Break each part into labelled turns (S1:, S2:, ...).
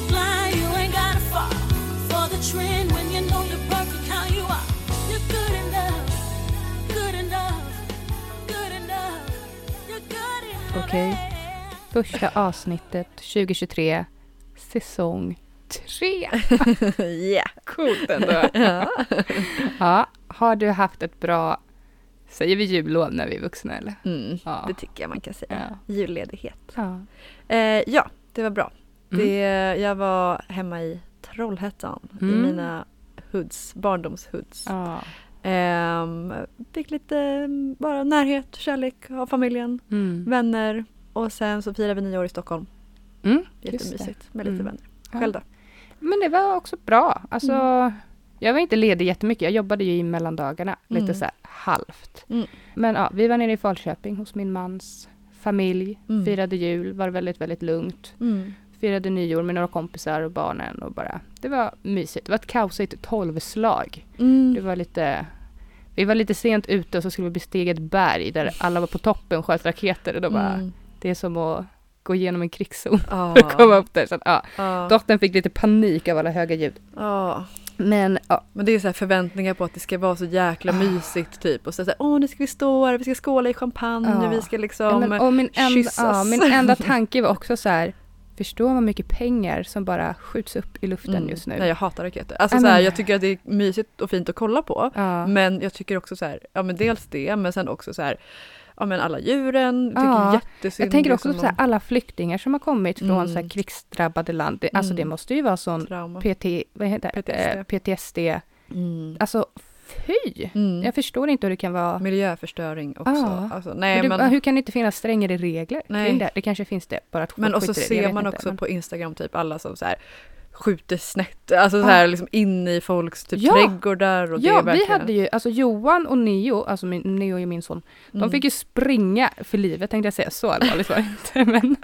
S1: be blind, you ain't gotta fall for the trend when you know you're perfect how you are. You're good enough, good enough, good enough. You're good enough.
S2: Okej. Första avsnittet 2023, säsong 3.
S3: yeah.
S2: Coolt ändå.
S3: ja.
S2: Ja, har du haft ett bra, säger vi jullov när vi är vuxna eller?
S3: Mm,
S2: Ja.
S3: det tycker jag man kan säga.
S2: Ja.
S3: Julledighet.
S2: Ja.
S3: Eh, ja, det var bra.
S2: Mm.
S3: Det, jag var hemma i Trollhättan i
S2: Mm.
S3: mina hoods, barndomshoods.
S2: ja.
S3: Ehm, fick lite bara närhet, kärlek av familjen,
S2: Mm.
S3: vänner och sen så firade vi nyår i Stockholm.
S2: Mm.
S3: Jättemysigt med lite
S2: Mm.
S3: vänner. Själv då?
S2: Men det var också bra. Alltså,
S3: Mm.
S2: Jag var inte ledig jättemycket. Jag jobbade ju i mellandagarna, lite
S3: Mm.
S2: så halvt. Men ja, vi var nere i Falköping hos min mans familj, firade jul, var väldigt, väldigt lugnt. Firade nyår med några kompisar och barnen och bara, det var mysigt. Det var ett kaosigt tolvslag.
S3: Mm.
S2: Det var lite, vi var lite sent ute och så skulle vi bestiga ett berg där alla var på toppen och sköt raketer och då bara,
S3: Mm.
S2: det är som att gå igenom en krigszon
S3: Ja.
S2: för att komma upp där. Så att, ja,
S3: Ja.
S2: dottern fick lite panik av alla höga ljud.
S3: Ja.
S2: Men ja,
S3: Men det är så här förväntningar på att det ska vara så jäkla
S2: Ah.
S3: mysigt typ. Och så så här, åh nu ska vi stå här, vi ska skåla i champagne,
S2: Ja.
S3: vi ska
S2: Ja,
S3: liksom
S2: men, och min, enda,
S3: kyssas.
S2: ja, min enda tanke var också så här, förstå vad mycket pengar som bara skjuts upp i luften
S3: Mm.
S2: just nu.
S3: Nej jag hatar raketer. Alltså
S2: Ja,
S3: så här, jag tycker att det är mysigt och fint att kolla på.
S2: ja.
S3: Men jag tycker också så här, ja men dels det men sen också så här, ja men alla djuren, tycker
S2: Ja,
S3: jättesynd.
S2: jag tänker också
S3: liksom
S2: på så här, alla flyktingar som har kommit från
S3: Mm.
S2: så här krigsdrabbade land. Alltså
S3: Mm.
S2: det måste ju vara sån
S3: trauma.
S2: PT, vad heter?
S3: PTSD.
S2: Eh, PTSD.
S3: Mm.
S2: Alltså fy!
S3: Mm.
S2: Jag förstår inte hur det kan vara.
S3: Miljöförstöring också.
S2: Ja.
S3: Alltså,
S2: Men
S3: nej,
S2: det,
S3: men,
S2: Hur kan det inte finnas strängare regler
S3: Nej.
S2: kring det? Det kanske finns det, bara att
S3: men och så
S2: det,
S3: ser
S2: vet
S3: man
S2: inte,
S3: också
S2: men-
S3: på Instagram typ alla som så här skjuter snett, alltså så här liksom in i folks typ
S2: Ja.
S3: trädgårdar och det
S2: Ja,
S3: verkligen...
S2: vi hade ju, alltså Johan och Neo, alltså min, Neo är min son,
S3: Mm.
S2: de fick ju springa för livet tänkte jag säga, så allvarligt var det inte. Men,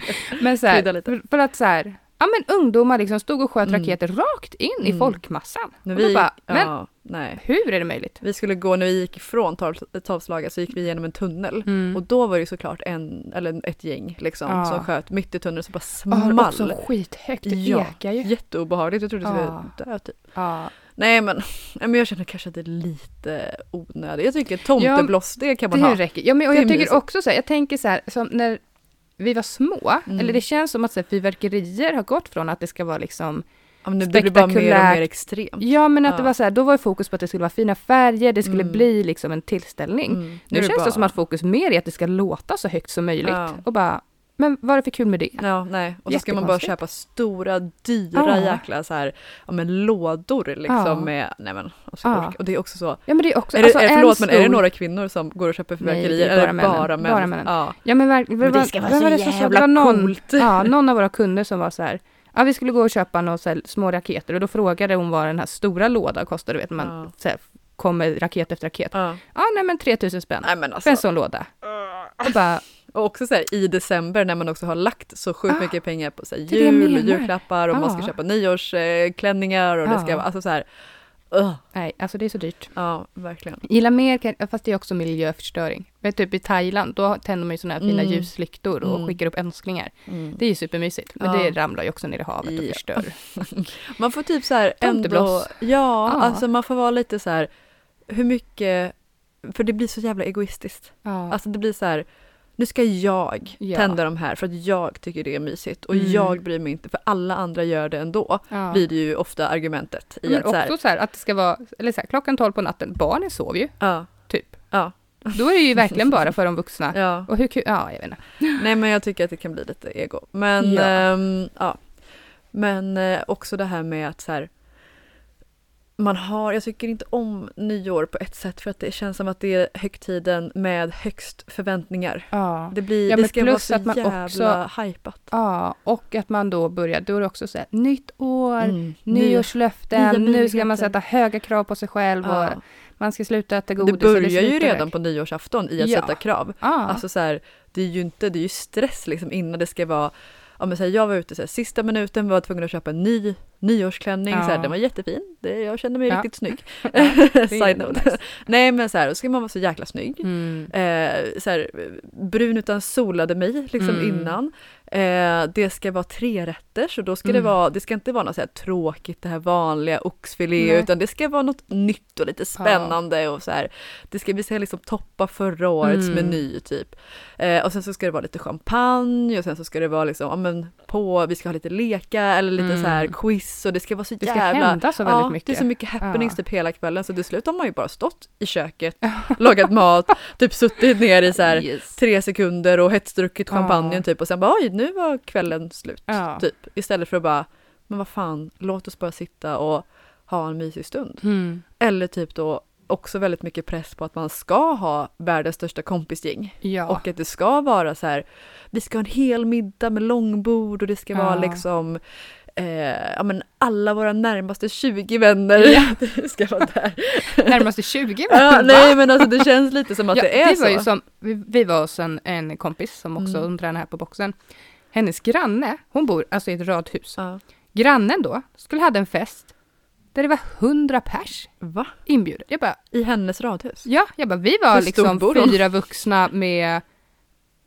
S2: men så här, för att så här, ja men ungdomar liksom stod och sköt
S3: Mm.
S2: raketer rakt in i
S3: Mm.
S2: folkmassan.
S3: När vi,
S2: bara, men
S3: ja, nej.
S2: hur är det möjligt?
S3: Vi skulle gå, när vi gick ifrån tolvslaget så gick vi igenom en tunnel.
S2: Mm.
S3: Och då var det såklart en, eller ett gäng liksom
S2: Ja.
S3: som sköt mitt i tunneln så bara
S2: Ja,
S3: small.
S2: också skithögt, det
S3: Ja.
S2: ekar ju.
S3: Jätteobehagligt, jag trodde
S2: Ja.
S3: skulle dö typ.
S2: Ja.
S3: Nej men, jag känner kanske att det är lite onödigt. Jag tycker tomtebloss, det kan man
S2: Det
S3: ha.
S2: räcker. Ja, men, och jag tycker också så här, jag tänker så här, som när vi var små,
S3: Mm.
S2: eller det känns som att så här, fyrverkerier har gått från att det ska vara liksom
S3: Ja, men nu blir det bara mer och mer extremt.
S2: Ja men att
S3: Ja.
S2: det var så här, då var fokus på att det skulle vara fina färger, det skulle
S3: Mm.
S2: bli liksom en tillställning.
S3: Mm.
S2: Nu
S3: är
S2: känns
S3: bara-
S2: det som att fokus mer är att det ska låta så högt som möjligt.
S3: Ja.
S2: Och bara, men vad är det för kul med det?
S3: Ja, nej. Och så ska man bara köpa stora, dyra
S2: Ja.
S3: jäkla så här, ja men lådor liksom
S2: Ja.
S3: med, nej men. Alltså,
S2: Ja.
S3: Och det är också så.
S2: Ja men det är också,
S3: Är det,
S2: alltså,
S3: är,
S2: en
S3: förlåt men är det
S2: stor-
S3: några kvinnor som går och köper fyrverkerier?
S2: bara
S3: eller
S2: männen.
S3: bara män?
S2: Bara männen.
S3: Ja.
S2: Ja men verkligen,
S3: Men det ska vara så jävla
S2: var någon,
S3: coolt.
S2: Ja, någon av våra kunder som var så här, ja vi skulle gå och köpa några små raketer och då frågade hon vad den här stora lådan kostade, du vet man så här, kommer raket efter raket.
S3: Ja.
S2: Ja nej men 3000 spänn.
S3: Nej men
S2: För
S3: alltså.
S2: en sån låda. Och bara,
S3: Och också så här, i december när man också har lagt så sjukt
S2: Ah,
S3: mycket pengar på så här, jul,
S2: menar.
S3: julklappar och man ska
S2: Ah.
S3: köpa nyårsklänningar och det ska
S2: Ah.
S3: vara, alltså så här. Uh,
S2: nej alltså det är så dyrt.
S3: ja, verkligen.
S2: Gillar mer, fast det är också miljöförstöring. Vet typ i Thailand, då tänder man ju såna här fina
S3: Mm.
S2: ljuslyktor och
S3: Mm.
S2: skickar upp önskningar.
S3: Mm.
S2: Det är ju supermysigt, men det ramlar ju också ner i havet och förstör.
S3: Man får typ så här ändå, ja,
S2: Ja.
S3: alltså man får vara lite så här, hur mycket, för det blir så jävla egoistiskt. Alltså det blir så här, nu ska jag
S2: Ja.
S3: tända de här för att jag tycker det är mysigt och
S2: Mm.
S3: jag bryr mig inte för alla andra gör det ändå.
S2: ja.
S3: Blir det ju ofta argumentet i
S2: Men
S3: att så här,
S2: också så här att det ska vara, eller så här, klockan 12 på natten, barnen sover ju,
S3: ja,
S2: typ.
S3: Ja.
S2: Då är det ju verkligen bara för de vuxna.
S3: ja.
S2: Och hur kul, ja jag vet inte.
S3: Nej men jag tycker att det kan bli lite ego. Men
S2: Ja.
S3: ehm, ja. Men eh, också det här med att så här, man har, jag tycker inte om nyår på ett sätt för att det känns som att det är högtiden med högst förväntningar.
S2: Ja.
S3: Det, blir,
S2: Ja,
S3: det ska vara så
S2: att man
S3: jävla
S2: också-
S3: hajpat.
S2: ja, och att man då börjar, då är det också så här, nytt år,
S3: Mm.
S2: nyårslöften, nu ska man sätta höga krav på sig själv
S3: Ja.
S2: och man ska sluta äta
S3: Det
S2: godis.
S3: börjar
S2: eller
S3: ju redan på nyårsafton i att
S2: Ja.
S3: sätta krav.
S2: Ja.
S3: Alltså så här, det är ju inte, det är ju stress liksom innan det ska vara Ja, men så här, jag var ute så här, sista minuten var tvungen att köpa en ny nyårsklänning. Så här,
S2: Ja.
S3: den var jättefin. Det, jag kände mig
S2: Ja.
S3: riktigt snygg. Side note.
S2: nice.
S3: Nej men så här, då ska man vara så jäkla snygg.
S2: Mm.
S3: Eh, så brun utan solade mig liksom
S2: Mm.
S3: innan. Eh, det ska vara tre rätter så då ska det
S2: Mm.
S3: vara, det ska inte vara något så tråkigt det här vanliga oxfilé
S2: Nej.
S3: utan det ska vara något nytt och lite spännande och så här. Det ska vi ska liksom toppa förra årets
S2: Mm.
S3: meny typ. Eh, och sen så ska det vara lite champagne och sen så ska det vara liksom, ja men på, vi ska ha lite leka eller lite
S2: Mm.
S3: så här quiz och det ska vara så
S2: Det ska
S3: jävla
S2: hända så väldigt
S3: ja,
S2: mycket.
S3: det är så mycket happenings
S2: Ja.
S3: typ hela kvällen så till slut har man ju bara stått i köket, lagat mat, typ suttit ner i så här
S2: Yes.
S3: tre sekunder och hetsdruckit
S2: Ja.
S3: champagnen typ och sen bara oj nu var kvällen slut.
S2: Ja.
S3: Typ. Istället för att bara, men vad fan, låt oss bara sitta och ha en mysig stund.
S2: Mm.
S3: Eller typ då också väldigt mycket press på att man ska ha världens största kompisgäng.
S2: Ja.
S3: Och att det ska vara så här, vi ska ha en hel middag med långbord och det ska vara
S2: Ja.
S3: liksom eh, ja, men alla våra närmaste 20 vänner
S2: Ja.
S3: ska vara där.
S2: Närmaste 20
S3: Ja,
S2: va?
S3: nej men alltså det känns lite som att
S2: ja,
S3: det är
S2: var
S3: så.
S2: Ju som, vi, vi var hos en, en kompis som också
S3: Mm.
S2: tränar här på boxen. Hennes granne, hon bor alltså i ett radhus.
S3: Ja.
S2: Grannen då skulle hade en fest där det var 100 pers
S3: Va?
S2: inbjudet. Jag bara,
S3: I hennes radhus?
S2: ja, jag bara vi var liksom fyra vuxna med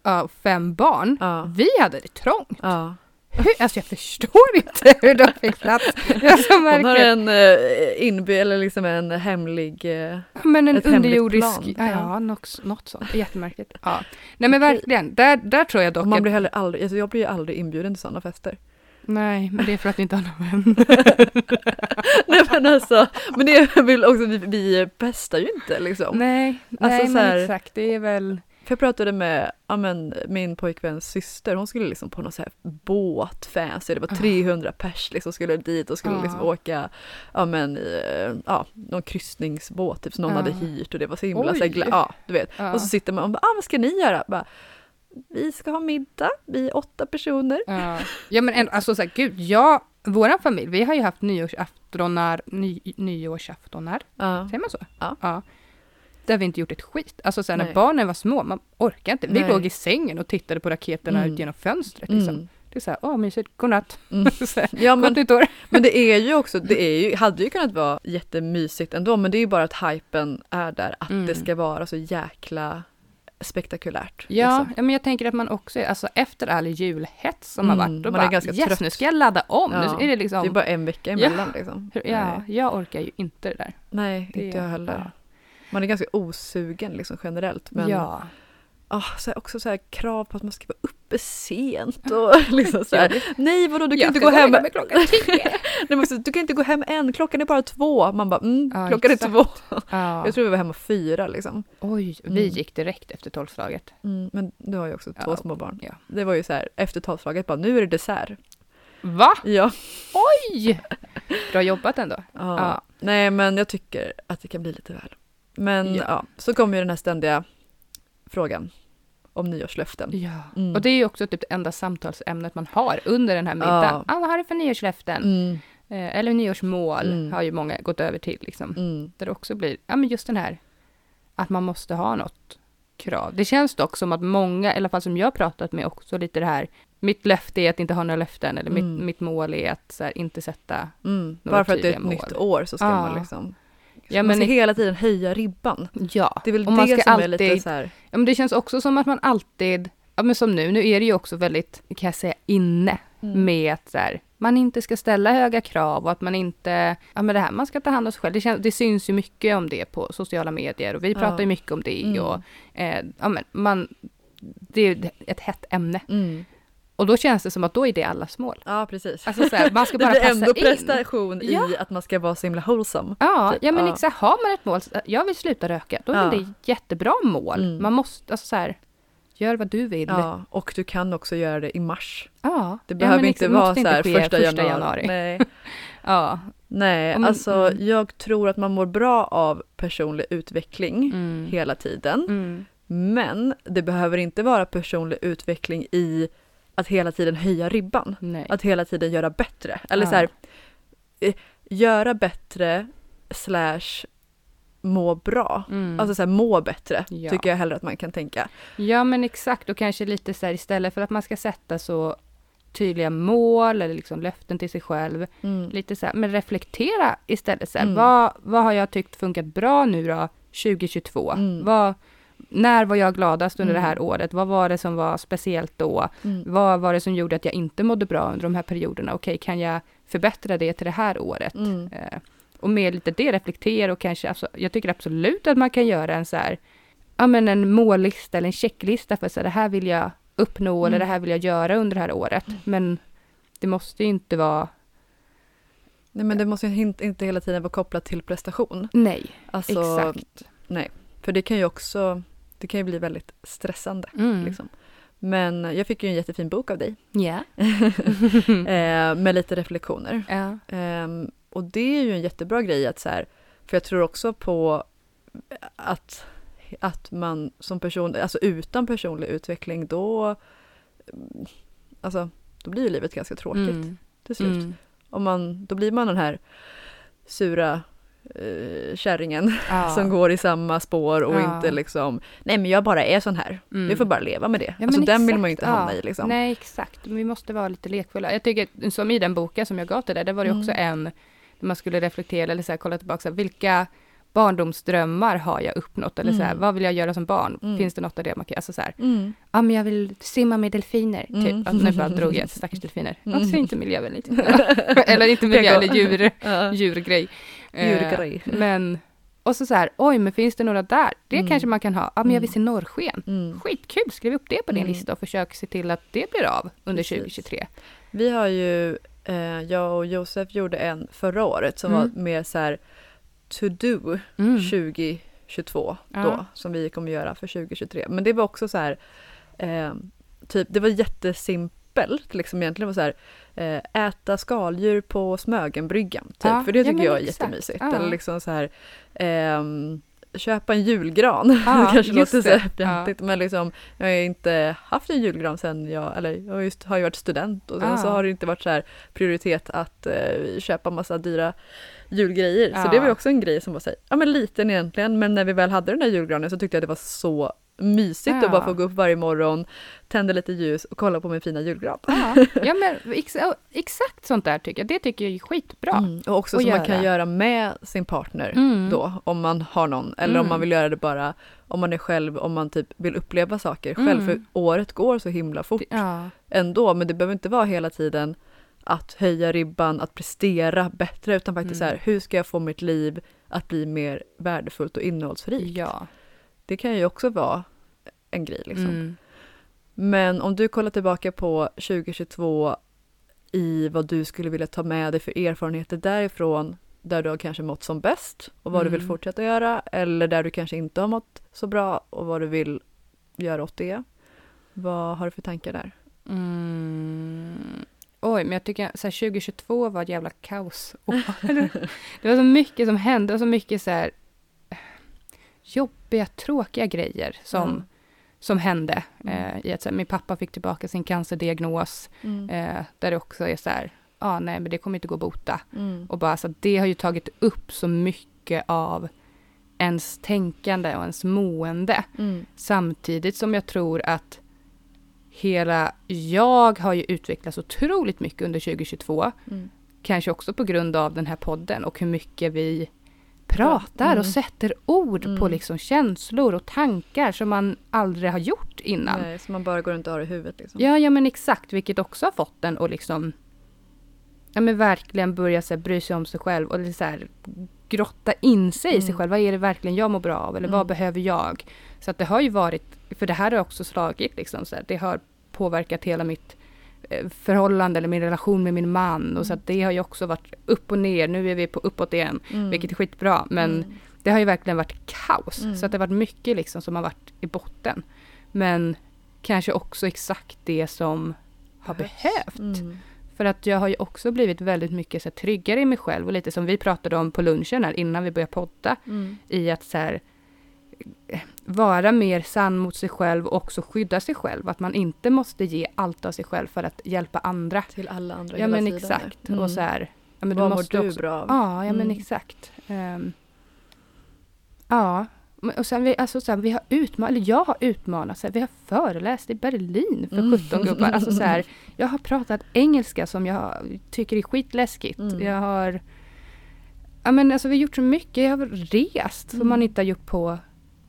S2: ja, fem barn.
S3: Ja.
S2: Vi hade det trångt.
S3: ja.
S2: Hur, alltså jag förstår inte hur de fick plats. Det var så
S3: Hon har en eh, inby eller liksom en hemlig... Eh,
S2: Men en
S3: ett hemligt
S2: underjordisk,
S3: plan.
S2: ja,
S3: Ja.
S2: något, något sånt. Jättemärkligt. Ja. Nej men verkligen, där, där tror jag dock
S3: man blir heller aldrig, alltså jag blir ju aldrig inbjuden till sådana fester.
S2: Nej, men det är för att vi inte har någon vän.
S3: Nej men alltså, men det är väl också, vi, vi pestar ju inte liksom.
S2: nej,
S3: Alltså,
S2: nej
S3: så
S2: men
S3: här-
S2: exakt, det är väl...
S3: För jag pratade med ja, men, min pojkväns syster, hon skulle liksom på någon så här båt fancy, det var 300 pers liksom skulle dit och skulle
S2: Ja.
S3: liksom åka ja, men, i, ja, någon kryssningsbåt typ som någon
S2: Ja.
S3: hade hyrt och det var så himla så här,
S2: Oj.
S3: ja, du vet.
S2: Ja.
S3: Och så sitter man och bara, ah, vad ska ni göra? Bara, vi ska ha middag, vi är åtta personer.
S2: Ja, ja men ändå, alltså så här, gud, jag, våran familj, vi har ju haft nyårsaftonar, ny, nyårsaftonar,
S3: Ja.
S2: säger man så?
S3: Ja.
S2: Där vi inte gjort ett skit. Alltså sen när barnen var små, man orkar inte. Vi
S3: Nej.
S2: låg i sängen och tittade på raketerna
S3: Mm.
S2: ut genom fönstret. Liksom.
S3: Mm.
S2: Det är så här, åh mysigt, godnatt.
S3: Mm.
S2: Här,
S3: Ja, men, men det är ju också, det är ju, hade ju kunnat vara jättemysigt ändå men det är ju bara att hypen är där att
S2: Mm.
S3: det ska vara så jäkla spektakulärt.
S2: Ja,
S3: liksom.
S2: ja, men jag tänker att man också, är- alltså efter all julhets som
S3: Mm,
S2: har varit, då
S3: man är
S2: bara
S3: ganska
S2: yes,
S3: trött."
S2: nu ska jag ladda om.
S3: Ja,
S2: Nu är det liksom,
S3: Det är bara en vecka emellan liksom.
S2: hur- ja, jag orkar ju inte det där.
S3: Nej,
S2: Det,
S3: inte jag heller. Man är ganska osugen liksom generellt men
S2: ja.
S3: ah, så här, också så här krav på att man ska vara uppe sent och liksom så här, Nej vadå du kan
S2: jag
S3: inte gå hem,
S2: mig klockan.
S3: Nej, men du kan inte gå hem än, klockan är bara två. Man bara mm,
S2: Ja,
S3: klockan
S2: exakt.
S3: är två.
S2: ja.
S3: Jag tror vi var hemma fyra liksom.
S2: Oj, vi
S3: Mm.
S2: gick direkt efter tolvslaget.
S3: Mm, men du har ju också två
S2: Ja,
S3: små barn.
S2: ja.
S3: Det var ju så här efter tolvslaget bara nu är det dessert.
S2: Va?
S3: Ja.
S2: Oj! Bra jobbat ändå.
S3: Ja. Nej men jag tycker att det kan bli lite väl. Men
S2: Ja.
S3: ja, så kommer ju den här ständiga frågan om nyårslöften.
S2: Ja.
S3: Mm.
S2: Och det är ju också typ det enda samtalsämnet man har under den här middagen.
S3: Ja.
S2: Ah, vad har du för nyårslöften?
S3: Mm,
S2: Eh, eller nyårsmål
S3: Mm.
S2: har ju många gått över till. Liksom.
S3: mm,
S2: Där det också blir, ja men just den här, att man måste ha något krav. Det känns dock som att många, i alla fall som jag pratat med också lite det här, mitt löfte är att inte ha några löften eller
S3: Mm.
S2: mitt, mitt mål är att här, inte sätta,
S3: mm.
S2: Några
S3: Bara för att det är ett
S2: tydliga
S3: nytt
S2: mål.
S3: år så ska
S2: Ja.
S3: man liksom
S2: Ja,
S3: man ska
S2: i-
S3: hela tiden höja ribban.
S2: ja.
S3: Det är väl
S2: Och man
S3: det
S2: ska
S3: som är lite
S2: alltid-
S3: så här.
S2: ja men det känns också som att man alltid, ja men som nu, nu är det ju också väldigt, kan jag säga, inne
S3: Mm.
S2: med att så här, man inte ska ställa höga krav och att man inte, ja men det här, man ska ta hand om sig själv. Det, känns, det syns ju mycket om det på sociala medier och vi
S3: Ja.
S2: pratar ju mycket om det
S3: Mm.
S2: och eh, ja men man, det är ju ett hett ämne.
S3: Mm.
S2: Och då känns det som att då är det allas mål.
S3: Ja precis.
S2: Alltså så här, man ska
S3: det
S2: bara
S3: blir
S2: passa
S3: ändå
S2: in.
S3: prestation i
S2: Ja.
S3: att man ska vara så himla wholesome.
S2: Ja,
S3: typ.
S2: ja men
S3: Ja.
S2: exakt, har man ett mål, jag vill sluta röka, då är
S3: Ja.
S2: det ett jättebra mål.
S3: Mm.
S2: Man måste, alltså så här, gör vad du vill.
S3: Ja, och du kan också göra det i mars.
S2: Ja,
S3: Det
S2: ja,
S3: behöver
S2: men
S3: inte vara så här
S2: ske
S3: första januari. Nej,
S2: Ja.
S3: Nej
S2: Ja, men-
S3: alltså
S2: mm.
S3: jag tror att man mår bra av personlig utveckling
S2: Mm.
S3: hela tiden.
S2: Mm.
S3: Men det behöver inte vara personlig utveckling i att hela tiden höja ribban.
S2: Nej.
S3: Att hela tiden göra bättre. Eller
S2: Ja.
S3: så här, eh, göra bättre slash må bra.
S2: Mm.
S3: Alltså så här, må bättre
S2: Ja.
S3: tycker jag hellre att man kan tänka.
S2: Ja men exakt och kanske lite så här istället för att man ska sätta så tydliga mål eller liksom löften till sig själv.
S3: Mm.
S2: Lite så här, men reflektera istället så här,
S3: Mm.
S2: vad, vad har jag tyckt funkat bra nu då 2022?
S3: Mm.
S2: Vad, när var jag gladast under
S3: Mm.
S2: det här året? Vad var det som var speciellt då?
S3: Mm.
S2: Vad var det som gjorde att jag inte mådde bra under de här perioderna? Okej, kan jag förbättra det till det här året?
S3: Mm.
S2: Eh, och med lite det reflektera och kanske, alltså, jag tycker absolut att man kan göra en så här, ja men en mållista eller en checklista för så här, det här vill jag uppnå eller det
S3: Mm.
S2: här vill jag göra under det här året. Men det måste ju inte vara,
S3: Nej men det måste ju inte hela tiden vara kopplat till prestation.
S2: nej,
S3: Alltså,
S2: exakt.
S3: För det kan ju också, det kan ju bli väldigt stressande.
S2: Mm.
S3: Liksom. Men jag fick ju en jättefin bok av dig eh, med lite reflektioner. Ehm, och det är ju en jättebra grej att så här, för jag tror också på att, att man som person, alltså utan personlig utveckling då, alltså då blir ju livet ganska tråkigt
S2: Mm.
S3: till slut.
S2: Mm.
S3: Om man, då blir man den här sura eh, kärringen
S2: Ja.
S3: som går i samma spår och
S2: Ja.
S3: inte liksom, nej men jag bara är sån här,
S2: Mm.
S3: vi får bara leva med det.
S2: Ja,
S3: alltså
S2: men
S3: den vill
S2: exakt,
S3: man ju inte
S2: ja.
S3: hamna i liksom.
S2: Nej, exakt. Vi måste vara lite lekfulla. Jag tycker, som i den boken som jag gav till dig, där var det också
S3: Mm.
S2: en, där man skulle reflektera eller så här, kolla tillbaka, så här, vilka barndomsdrömmar har jag uppnått? Eller så här,
S3: Mm.
S2: vad vill jag göra som barn?
S3: Mm.
S2: Finns det något av det man kan, alltså så här,
S3: Mm.
S2: ja men jag vill simma med delfiner,
S3: Mm.
S2: typ. Att nu bara drog jag stackars delfiner.
S3: Mm.
S2: Också inte miljövänligt. eller inte miljö, eller djur, djurgrej. Eh,
S3: Djurgrej.
S2: Men, och så så här, oj men finns det några där? Det
S3: Mm.
S2: kanske man kan ha. Ja men jag vill
S3: Mm.
S2: se norrsken.
S3: Mm.
S2: Skitkul, skriv upp det på din
S3: Mm.
S2: lista och försök se till att det blir av under
S3: Precis.
S2: 2023.
S3: Vi har ju, eh, jag och Josef gjorde en förra året som
S2: Mm.
S3: var mer så här to do
S2: Mm.
S3: 2022
S2: Ja.
S3: då som vi kommer göra för 2023. Men det var också så här, eh, typ det var jättesimpelt liksom egentligen var så här, eh, äta skaldjur på Smögenbryggan typ,
S2: Ja,
S3: för det
S2: ja,
S3: tycker
S2: men
S3: jag är
S2: exakt.
S3: jättemysigt.
S2: Ja.
S3: Eller liksom så här, ehm, köpa en julgran.
S2: Ja,
S3: det kanske låter så fjantigt men liksom jag har inte haft en julgran sen jag, eller jag har just, har ju varit student och sen
S2: Ja.
S3: så har det inte varit så här prioritet att eh, köpa massa dyra julgrejer. Så
S2: Ja.
S3: det var ju också en grej som var så här, ja men liten egentligen men när vi väl hade den här julgranen så tyckte jag det var så mysigt
S2: Ja.
S3: att bara få gå upp varje morgon, tända lite ljus och kolla på min fina julgran.
S2: Ja, ja men ex exakt sånt där tycker jag. Det tycker jag är skitbra.
S3: Mm. Och också som man kan
S2: göra.
S3: med sin partner
S2: Mm.
S3: då, om man har någon. Eller om
S2: Mm.
S3: man vill göra det bara om man är själv, om man typ vill uppleva saker själv.
S2: Mm.
S3: För året går så himla fort
S2: Ja,
S3: ändå, men det behöver inte vara hela tiden att höja ribban, att prestera bättre, utan faktiskt
S2: Mm.
S3: så här, hur ska jag få mitt liv att bli mer värdefullt och innehållsrikt?
S2: ja.
S3: Det kan ju också vara en grej liksom.
S2: Mm.
S3: Men om du kollar tillbaka på 2022 i vad du skulle vilja ta med dig för erfarenheter därifrån, där du har kanske mått som bäst och vad du vill
S2: Mm.
S3: fortsätta göra, eller där du kanske inte har mått så bra och vad du vill göra åt det. Vad har du för tankar där?
S2: Mm. Oj, men jag tycker så här, 2022 var ett jävla kaos. det var så mycket som hände och så mycket så här jobbiga, tråkiga grejer som,
S3: Mm.
S2: som hände.
S3: Mm.
S2: Eh, i att, så här, min pappa fick tillbaka sin cancerdiagnos, eh, där det också är så här, ja ah, nej men det kommer inte gå att bota.
S3: Mm.
S2: Och bara så det har ju tagit upp så mycket av ens tänkande och ens mående.
S3: Mm.
S2: Samtidigt som jag tror att hela jag har ju utvecklats otroligt mycket under 2022.
S3: Mm.
S2: Kanske också på grund av den här podden och hur mycket vi pratar
S3: Mm.
S2: och sätter ord på
S3: Mm.
S2: liksom känslor och tankar som man aldrig har gjort innan.
S3: Nej, så man bara går runt och har i huvudet liksom.
S2: Ja, ja men exakt, vilket också har fått den att liksom ja men verkligen börja så här, bry sig om sig själv och så här, grotta in sig i sig
S3: Mm.
S2: själv. Vad är det verkligen jag mår bra av eller vad
S3: Mm.
S2: behöver jag? Så att det har ju varit, för det här har också slagit liksom så här, det har påverkat hela mitt förhållande eller min relation med min man och så att det har ju också varit upp och ner. Nu är vi på uppåt igen,
S3: Mm.
S2: vilket är skitbra. Men
S3: Mm.
S2: det har ju verkligen varit kaos.
S3: Mm.
S2: Så att det har varit mycket liksom som har varit i botten. Men kanske också exakt det som har behövt.
S3: Mm.
S2: För att jag har ju också blivit väldigt mycket så här, tryggare i mig själv och lite som vi pratade om på lunchen här innan vi började podda.
S3: Mm.
S2: I att så här, eh, vara mer sann mot sig själv och också skydda sig själv. Att man inte måste ge allt av sig själv för att hjälpa andra.
S3: Till alla andra
S2: Ja
S3: hela
S2: men
S3: tiden.
S2: exakt.
S3: Mm.
S2: Och så här, ja, men
S3: Vad
S2: du
S3: mår
S2: måste
S3: du
S2: också,
S3: bra av?
S2: Ja, ja men
S3: Mm.
S2: exakt. Ehm, ja, men- och sen vi, alltså så här, vi har utmanat, eller jag har utmanat, så här, vi har föreläst i Berlin för
S3: Mm.
S2: 17 gubbar. Alltså så här, jag har pratat engelska som jag tycker är skitläskigt.
S3: Mm.
S2: Jag har, ja men alltså vi har gjort så mycket, jag har rest som
S3: Mm.
S2: man inte har gjort på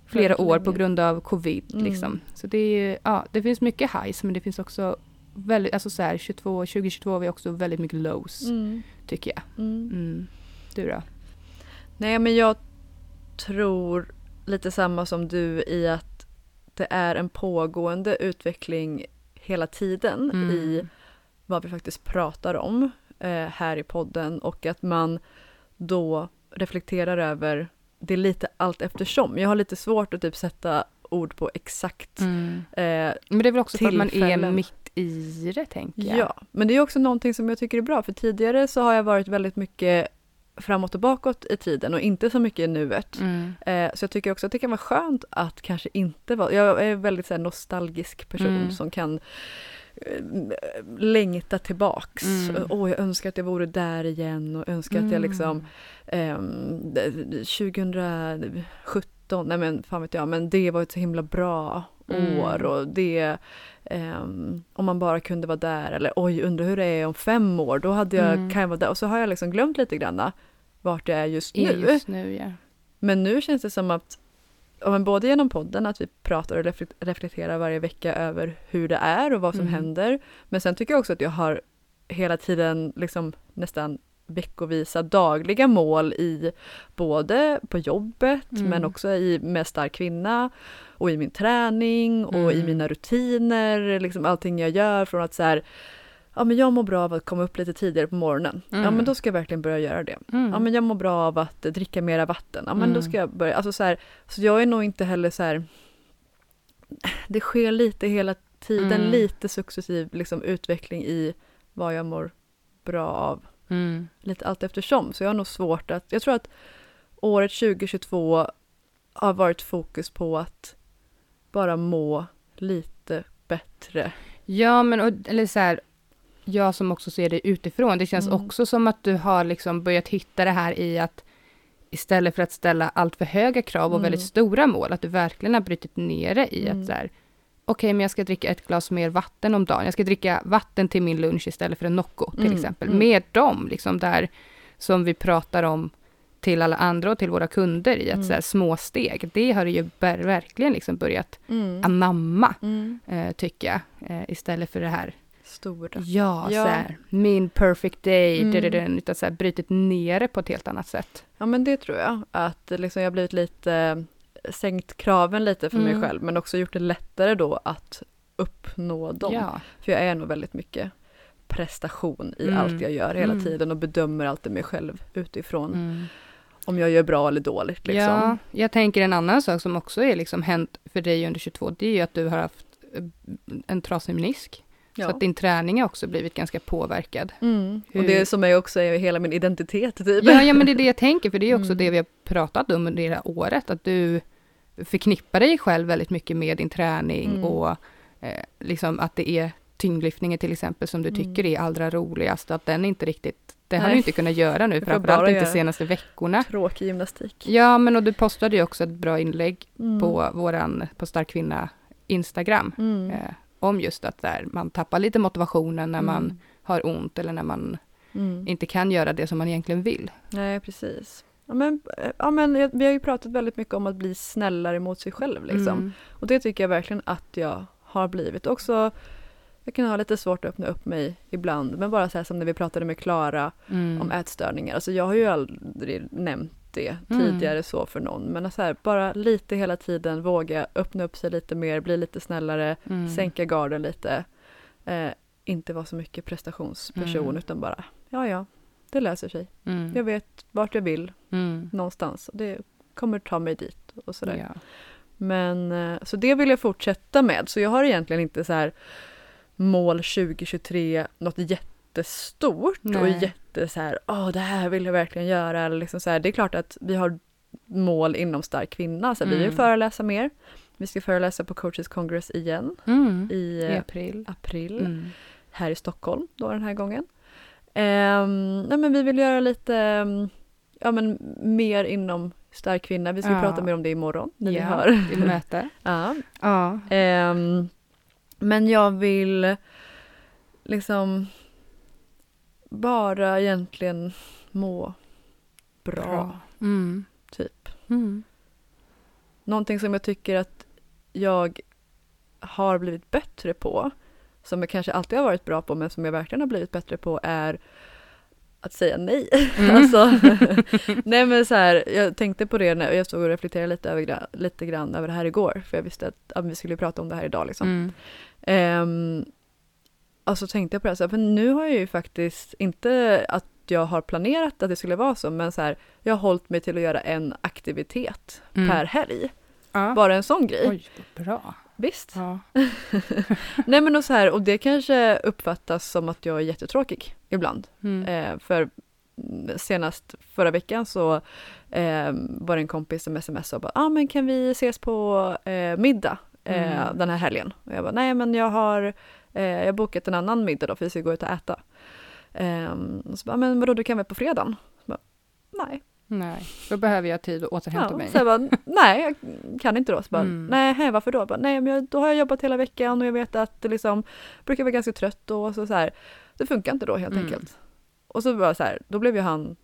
S2: flera år på grund av covid.
S3: Mm.
S2: Liksom. Så det, är, ja, det finns mycket highs men det finns också väldigt, alltså så här, 22, 2022 har vi också väldigt mycket lows
S3: Mm.
S2: tycker jag.
S3: Mm.
S2: Mm. Du då?
S3: Nej men jag tror lite samma som du i att det är en pågående utveckling hela tiden
S2: Mm.
S3: i vad vi faktiskt pratar om eh, här i podden och att man då reflekterar över det lite allt eftersom. Jag har lite svårt att typ sätta ord på exakt
S2: Mm.
S3: eh,
S2: Men det är väl också för att man är
S3: Tillfällen.
S2: mitt i det tänker jag.
S3: Ja, men det är också någonting som jag tycker är bra för tidigare så har jag varit väldigt mycket framåt och bakåt i tiden och inte så mycket i nuet.
S2: Mm.
S3: Eh, så jag tycker också att det kan vara skönt att kanske inte vara, jag är en väldigt så nostalgisk person
S2: Mm.
S3: som kan längta tillbaks.
S2: Mm.
S3: Åh, jag önskar att jag vore där igen och önskar att jag liksom ehm, 2017, nej men fan vet jag, men det var ett så himla bra
S2: Mm.
S3: år och det ehm, om man bara kunde vara där eller oj, undrar hur det är om fem år, då hade jag,
S2: Mm.
S3: kan jag vara där och så har jag liksom glömt lite granna vart jag är just nu.
S2: just nu ja.
S3: Men nu känns det som att, ja, men både genom podden, att vi pratar och reflek- reflekterar varje vecka över hur det är och vad som
S2: Mm.
S3: händer. Men sen tycker jag också att jag har hela tiden liksom nästan veckovisa dagliga mål i både på jobbet
S2: Mm.
S3: men också i med stark kvinna och i min träning och i
S2: Mm.
S3: mina rutiner, liksom allting jag gör från att så här, ja men jag mår bra av att komma upp lite tidigare på morgonen. Ja
S2: Mm.
S3: men då ska jag verkligen börja göra det.
S2: Mm.
S3: Ja men jag mår bra av att dricka mera vatten. Ja men då
S2: Mm.
S3: ska jag börja, alltså så här, så jag är nog inte heller så här. Det sker lite hela tiden,
S2: Mm.
S3: lite successiv liksom utveckling i vad jag mår bra av.
S2: Mm.
S3: Lite allt eftersom. Så jag har nog svårt att, jag tror att året 2022 har varit fokus på att bara må lite bättre.
S2: Ja, men och, eller så här, jag som också ser det utifrån, det känns
S3: Mm.
S2: också som att du har liksom börjat hitta det här i att istället för att ställa allt för höga krav och
S3: Mm.
S2: väldigt stora mål, att du verkligen har brutit ner det i
S3: Mm.
S2: att så här, okej, men jag ska dricka ett glas mer vatten om dagen. Jag ska dricka vatten till min lunch istället för en Nocco till
S3: Mm,
S2: exempel.
S3: mm.
S2: Med dem, liksom där som vi pratar om till alla andra och till våra kunder i att
S3: Mm.
S2: så här, små steg. Det har ju ber- verkligen liksom börjat
S3: Mm.
S2: anamma,
S3: Mm.
S2: eh, tycker jag, eh, istället för det här
S3: Stora.
S2: Ja,
S3: Ja.
S2: så här, min perfect day,
S3: Mm.
S2: utan så här, brutit ner det på ett helt annat sätt.
S3: Ja men det tror jag. Att liksom jag har blivit lite sänkt kraven lite för
S2: Mm.
S3: mig själv men också gjort det lättare då att uppnå dem.
S2: Ja.
S3: För jag är nog väldigt mycket prestation i
S2: Mm.
S3: allt jag gör hela
S2: Mm.
S3: tiden och bedömer alltid mig själv utifrån
S2: Mm.
S3: om jag gör bra eller dåligt. Liksom.
S2: ja, jag tänker en annan sak som också är liksom hänt för dig under 22, det är ju att du har haft eh, en trasig menisk.
S3: Ja.
S2: Så att din träning har också blivit ganska påverkad.
S3: mm. Och det som är också är hela min identitet typ.
S2: Ja, ja, men det är det jag tänker, för det är också
S3: Mm.
S2: det vi har pratat om under här året, att du förknippar dig själv väldigt mycket med din träning
S3: Mm.
S2: och eh, liksom att det är tyngdlyftningen till exempel som du
S3: Mm.
S2: tycker är allra roligast, att den inte riktigt, det har du inte kunnat göra nu, framförallt inte senaste veckorna.
S3: Tråkig gymnastik.
S2: Ja, men och du postade ju också ett bra inlägg
S3: Mm.
S2: på våran, på Stark Kvinna Instagram,
S3: Mm.
S2: eh, om just att där man tappar lite motivationen när man
S3: Mm.
S2: har ont eller när man
S3: Mm.
S2: inte kan göra det som man egentligen vill.
S3: Nej, precis. Ja, men, eh, ja, men jag- vi har ju pratat väldigt mycket om att bli snällare mot sig själv. Liksom.
S2: Mm.
S3: Och det tycker jag verkligen att jag har blivit. Också, jag kan ha lite svårt att öppna upp mig ibland, men bara så här som när vi pratade med Klara
S2: Mm.
S3: om ätstörningar. Alltså jag har ju aldrig nämnt det
S2: Mm.
S3: tidigare så för någon, men så här, bara lite hela tiden våga öppna upp sig lite mer, bli lite snällare,
S2: Mm.
S3: sänka garden lite. Eh, inte vara så mycket prestationsperson
S2: Mm.
S3: utan bara, ja ja, det löser sig.
S2: Mm.
S3: Jag vet vart jag vill
S2: Mm.
S3: någonstans. Det kommer ta mig dit och sådär.
S2: Ja.
S3: Men eh, så det vill jag fortsätta med. Så jag har egentligen inte så här mål 2023, något jättestort och
S2: Nej.
S3: jätte så här, åh det här vill jag verkligen göra. Eller liksom så här, det är klart att vi har mål inom Stark Kvinna, så vi vill
S2: Mm.
S3: föreläsa mer. Vi ska föreläsa på Coaches Congress igen
S2: Mm.
S3: i
S2: I april.
S3: april
S2: Mm.
S3: här i Stockholm då den här gången. Um, nej men vi vill göra lite ja, men mer inom stark kvinna. Vi ska
S2: Ja.
S3: prata mer om det imorgon när vi
S2: Ja,
S3: har.
S2: I möte.
S3: ja.
S2: Ja.
S3: Ehm, men jag vill liksom bara egentligen må bra,
S2: Mm.
S3: typ.
S2: Mm.
S3: Någonting som jag tycker att jag har blivit bättre på, som jag kanske alltid har varit bra på, men som jag verkligen har blivit bättre på är att säga nej.
S2: Mm.
S3: alltså, nej men så här, jag tänkte på det när jag stod och reflekterade lite, över, lite grann över det här igår, för jag visste att ja, vi skulle prata om det här idag liksom.
S2: Mm.
S3: Ehm, och så tänkte jag på det, här, för nu har jag ju faktiskt inte att jag har planerat att det skulle vara så, men så här, jag har hållit mig till att göra en aktivitet
S2: Mm.
S3: per helg.
S2: Ja.
S3: Bara en sån grej.
S2: Oj, bra.
S3: Visst.
S2: Ja.
S3: Nej men och så här, och det kanske uppfattas som att jag är jättetråkig ibland.
S2: Mm.
S3: Eh, för mm, senast förra veckan så eh, var det en kompis som smsade och bara ah, men kan vi ses på eh, middag eh,
S2: Mm.
S3: den här helgen? Och jag bara nej men jag har eh, jag har bokat en annan middag då för vi ska gå ut och äta. Eh, och så bara, men vadå du kan väl på fredagen? Bara, nej.
S2: Nej, då behöver jag tid att återhämta
S3: Ja,
S2: mig.
S3: så jag bara, nej jag kan inte då. Så bara,
S2: Mm.
S3: nej varför då? Bara, nej men jag, då har jag jobbat hela veckan och jag vet att det liksom brukar vara ganska trött då. Och så, så här, det funkar inte då helt
S2: Mm.
S3: enkelt. Och så bara så här, då blev ju han,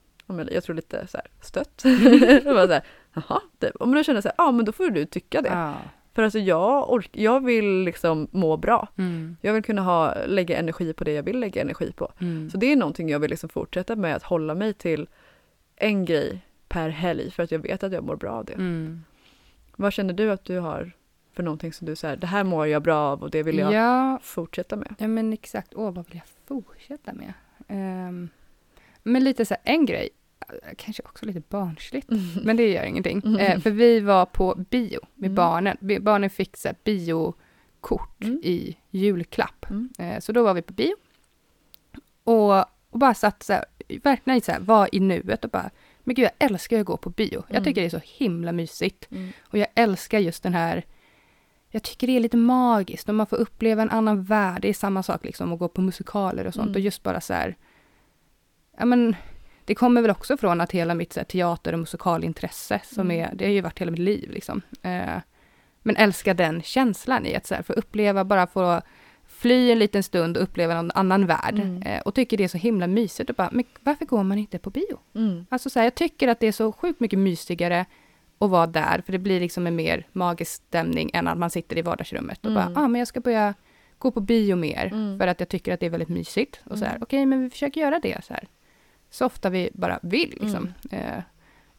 S3: jag tror lite så här stött. så här, jaha, det, och men då kände jag så här, ja men då får du tycka det.
S2: Ja.
S3: För alltså jag, ork, jag vill liksom må bra.
S2: Mm.
S3: Jag vill kunna ha, lägga energi på det jag vill lägga energi på.
S2: Mm.
S3: Så det är någonting jag vill liksom fortsätta med, att hålla mig till en grej per helg för att jag vet att jag mår bra av det.
S2: Mm.
S3: Vad känner du att du har för någonting som du säger, det här mår jag bra av och det vill jag
S2: Ja,
S3: fortsätta med?
S2: ja, men exakt. Åh, vad vill jag fortsätta med? Ehm, men lite så här, en grej, kanske också lite barnsligt, men det gör ingenting.
S3: Mm.
S2: Eh, för vi var på bio med
S3: Mm.
S2: barnen. Barnen fick så biokort
S3: Mm.
S2: i julklapp.
S3: Mm.
S2: Eh, så då var vi på bio. Och, och bara satt så här, verkligen så här, var i nuet och bara, men gud jag älskar att gå på bio. Jag
S3: Mm.
S2: tycker det är så himla mysigt.
S3: Mm.
S2: Och jag älskar just den här, jag tycker det är lite magiskt och man får uppleva en annan värld. Det är samma sak liksom att gå på musikaler och sånt
S3: Mm.
S2: och just bara så här, ja men det kommer väl också från att hela mitt så här, teater och musikalintresse som
S3: Mm.
S2: är, det har ju varit hela mitt liv liksom. Eh, men älskar den känslan i att så här, få uppleva, bara få fly en liten stund och uppleva någon annan värld.
S3: Mm.
S2: Eh, och tycker det är så himla mysigt och bara, men varför går man inte på bio?
S3: Mm.
S2: Alltså så här, jag tycker att det är så sjukt mycket mysigare att vara där, för det blir liksom en mer magisk stämning än att man sitter i vardagsrummet och
S3: Mm.
S2: bara, ah, men jag ska börja gå på bio mer,
S3: Mm.
S2: för att jag tycker att det är väldigt mysigt. Och så här,
S3: Mm.
S2: okej, men vi försöker göra det så här. Så ofta vi bara vill liksom. Eh,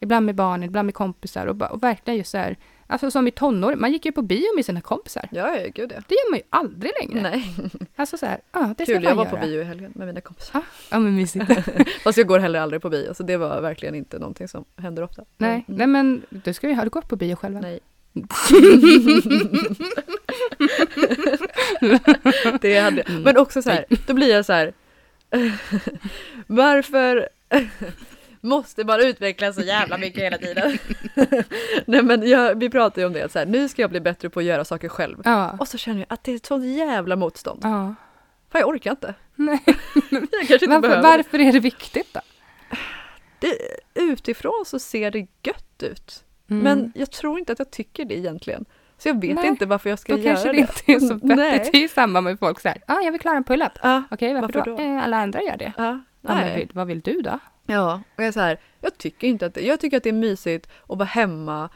S2: ibland med barn, ibland med kompisar och, och verkligen just så här, alltså som i tonår, man gick ju på bio med sina kompisar.
S3: Ja, ja, gud ja.
S2: Det gör man ju aldrig längre.
S3: Nej,
S2: Alltså så här, ja, det ska
S3: kul.
S2: man
S3: Jag var
S2: göra.
S3: på bio i helgen med mina kompisar.
S2: Ja, men mysigt.
S3: Fast jag går heller aldrig på bio, så det var verkligen inte någonting som händer ofta.
S2: nej,
S3: Mm.
S2: nej, men du ska ju ha, du gått på bio själva?
S3: Nej. det hade
S2: Mm.
S3: Men också så här, då blir jag så här. varför måste man utvecklas så jävla mycket hela tiden? Nej men jag, vi pratar ju om det, så här, nu ska jag bli bättre på att göra saker själv.
S2: Ja.
S3: Och så känner jag att det är ett sånt jävla motstånd.
S2: ja.
S3: Fan jag orkar inte.
S2: Nej.
S3: Inte
S2: Varför, varför är det viktigt då?
S3: Det, utifrån så ser det gött ut.
S2: Mm.
S3: Men jag tror inte att jag tycker det egentligen. Så jag vet
S2: Nej,
S3: inte varför jag ska
S2: då
S3: göra
S2: kanske det
S3: det.
S2: inte är så vettigt. Det är ju samma med folk så här, ah, jag vill klara en pull-up.
S3: Ja,
S2: Okej, varför,
S3: Varför
S2: då?
S3: då?
S2: Eh, alla andra gör det.
S3: ja,
S2: Ja,
S3: nej.
S2: vill, vad vill du då?
S3: Ja, och jag så här, jag tycker inte att det, jag tycker att det är mysigt att vara hemma,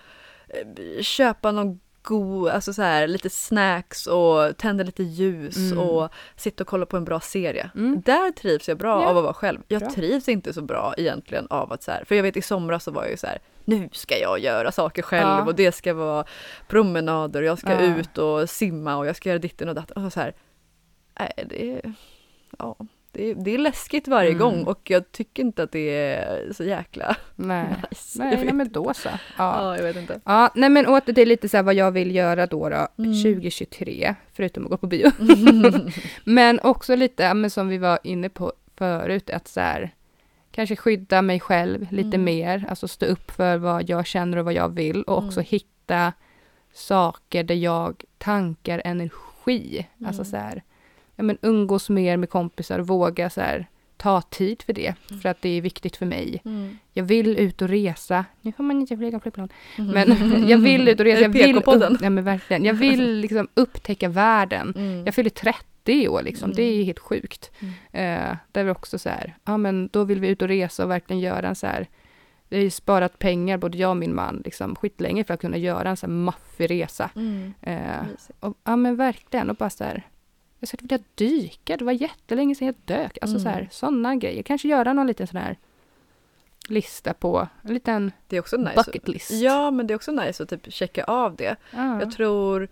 S3: eh, köpa någon god, alltså så här lite snacks och tända lite ljus
S2: Mm.
S3: och sitta och kolla på en bra serie.
S2: Mm.
S3: Där trivs jag bra
S2: Ja.
S3: av att vara själv. Jag
S2: Bra.
S3: trivs inte så bra egentligen av att så här, för jag vet i somras så var jag ju så här, nu ska jag göra saker själv
S2: Ja.
S3: och det ska vara promenader och jag ska
S2: Ja.
S3: ut och simma och jag ska göra ditten och datten. Och så här, nej det ja, det är, det är läskigt varje
S2: Mm.
S3: gång och jag tycker inte att det är så jäkla
S2: Nej,
S3: nice. jag
S2: nej, nej men då så. Ja.
S3: Ja, jag vet inte.
S2: Ja, nej men åter till lite så här vad jag vill göra då, då
S3: Mm.
S2: 2023, förutom att gå på bio. men också lite, men som vi var inne på förut, att så här, kanske skydda mig själv lite
S3: Mm.
S2: mer, alltså stå upp för vad jag känner och vad jag vill och också
S3: Mm.
S2: hitta saker där jag tankar energi. Alltså
S3: Mm.
S2: så här, ja men umgås mer med kompisar och våga så här, ta tid för det,
S3: Mm.
S2: för att det är viktigt för mig.
S3: Mm.
S2: Jag vill ut och resa. Nu får man inte flyga flygplan.
S3: Mm.
S2: Men jag vill ut och resa. Jag vill, upp, ja, men verkligen. jag vill liksom upptäcka världen.
S3: Mm.
S2: Jag fyller 30 i år liksom.
S3: Mm.
S2: Det är helt sjukt.
S3: Mm.
S2: Eh, där vi också så här, ja men då vill vi ut och resa och verkligen göra en så här vi har ju sparat pengar, både jag och min man, liksom, skitlänge för att kunna göra en sån här maffig resa.
S3: Mm.
S2: Eh, och, ja men verkligen, och bara så här, jag skulle vilja dyka, det var jättelänge sedan jag dök. Alltså
S3: Mm.
S2: så här, sådana grejer. Kanske göra någon liten sån här lista på, en liten
S3: Det är också nice.
S2: bucket list.
S3: Ja, men det är också nice att typ checka av det.
S2: Ja.
S3: Jag tror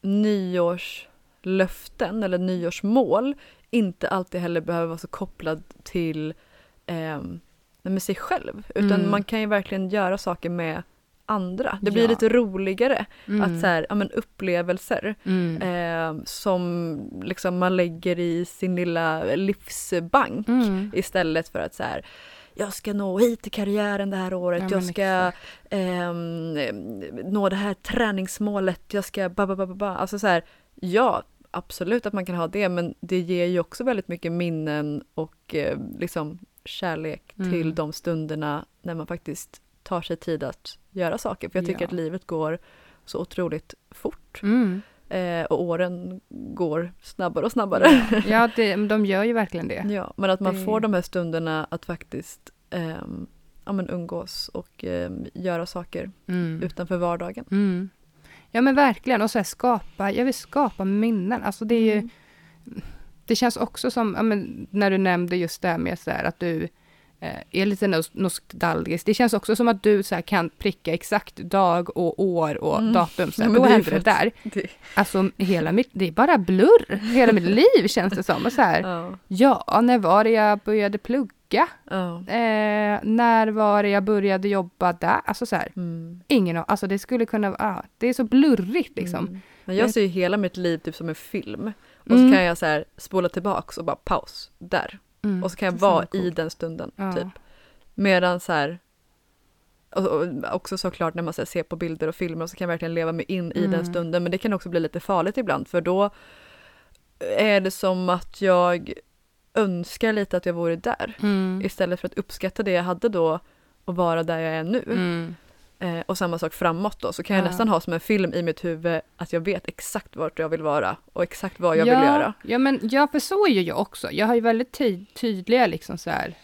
S3: nyårslöften eller nyårsmål inte alltid heller behöver vara så kopplad till nej, med sig själv. Utan
S2: Mm.
S3: man kan ju verkligen göra saker med andra. Det blir
S2: Ja.
S3: lite roligare
S2: Mm.
S3: att så här, ja, men upplevelser
S2: Mm.
S3: eh, som liksom man lägger i sin lilla livsbank
S2: Mm.
S3: istället för att så här jag ska nå hit i karriären det här året,
S2: Ja,
S3: jag ska ehm, nå det här träningsmålet, jag ska ba, ba, ba, ba, ba. Alltså så här, ja, absolut att man kan ha det, men det ger ju också väldigt mycket minnen och eh, liksom kärlek
S2: Mm.
S3: till de stunderna när man faktiskt tar sig tid att göra saker. För jag tycker
S2: Ja.
S3: att livet går så otroligt fort
S2: Mm.
S3: eh, och åren går snabbare och snabbare.
S2: Ja, det, men de gör ju verkligen det.
S3: Ja, men att man
S2: Det-
S3: får de här stunderna att faktiskt ehm, ja, men umgås och ehm, göra saker
S2: Mm.
S3: utanför vardagen.
S2: Mm. Ja men verkligen, och så här skapa, jag vill skapa minnen. Alltså det är ju,
S3: Mm.
S2: det känns också som, ja, men, när du nämnde just det här med så här, att du eh, är lite nos- nostalgisk. Det känns också som att du så kan pricka exakt dag och år och
S3: Mm.
S2: datum. Så här,
S3: Ja,
S2: då hände det där.
S3: Det,
S2: Alltså hela mitt, det är bara blurr. Hela mitt liv känns det som. Och så här,
S3: ja,
S2: ja, när var det jag började plugga?
S3: ja.
S2: Eh, när var det jag började jobba där? Alltså så här,
S3: Mm.
S2: ingen aning. Alltså det skulle kunna vara, ah, det är så blurrigt liksom.
S3: Mm. Men jag ser ju hela mitt liv typ som en film. Och
S2: Mm.
S3: så kan jag så här spola tillbaks och bara paus, där.
S2: Mm.
S3: Och så kan jag vara i den stunden,
S2: Ja.
S3: typ. Medan så här, och, och också såklart när man så här, ser på bilder och filmer så kan jag verkligen leva mig in i den
S2: Mm.
S3: stunden. Men det kan också bli lite farligt ibland för då är det som att jag önskar lite att jag vore där.
S2: Mm.
S3: Istället för att uppskatta det jag hade då och vara där jag är nu.
S2: Mm.
S3: Eh, och samma sak framåt då, så kan jag
S2: Ja.
S3: nästan ha som en film i mitt huvud att jag vet exakt vart jag vill vara och exakt vad jag
S2: ja,
S3: vill göra.
S2: Ja, men ja, för så är ju jag också. Jag har ju väldigt ty- tydliga liksom så här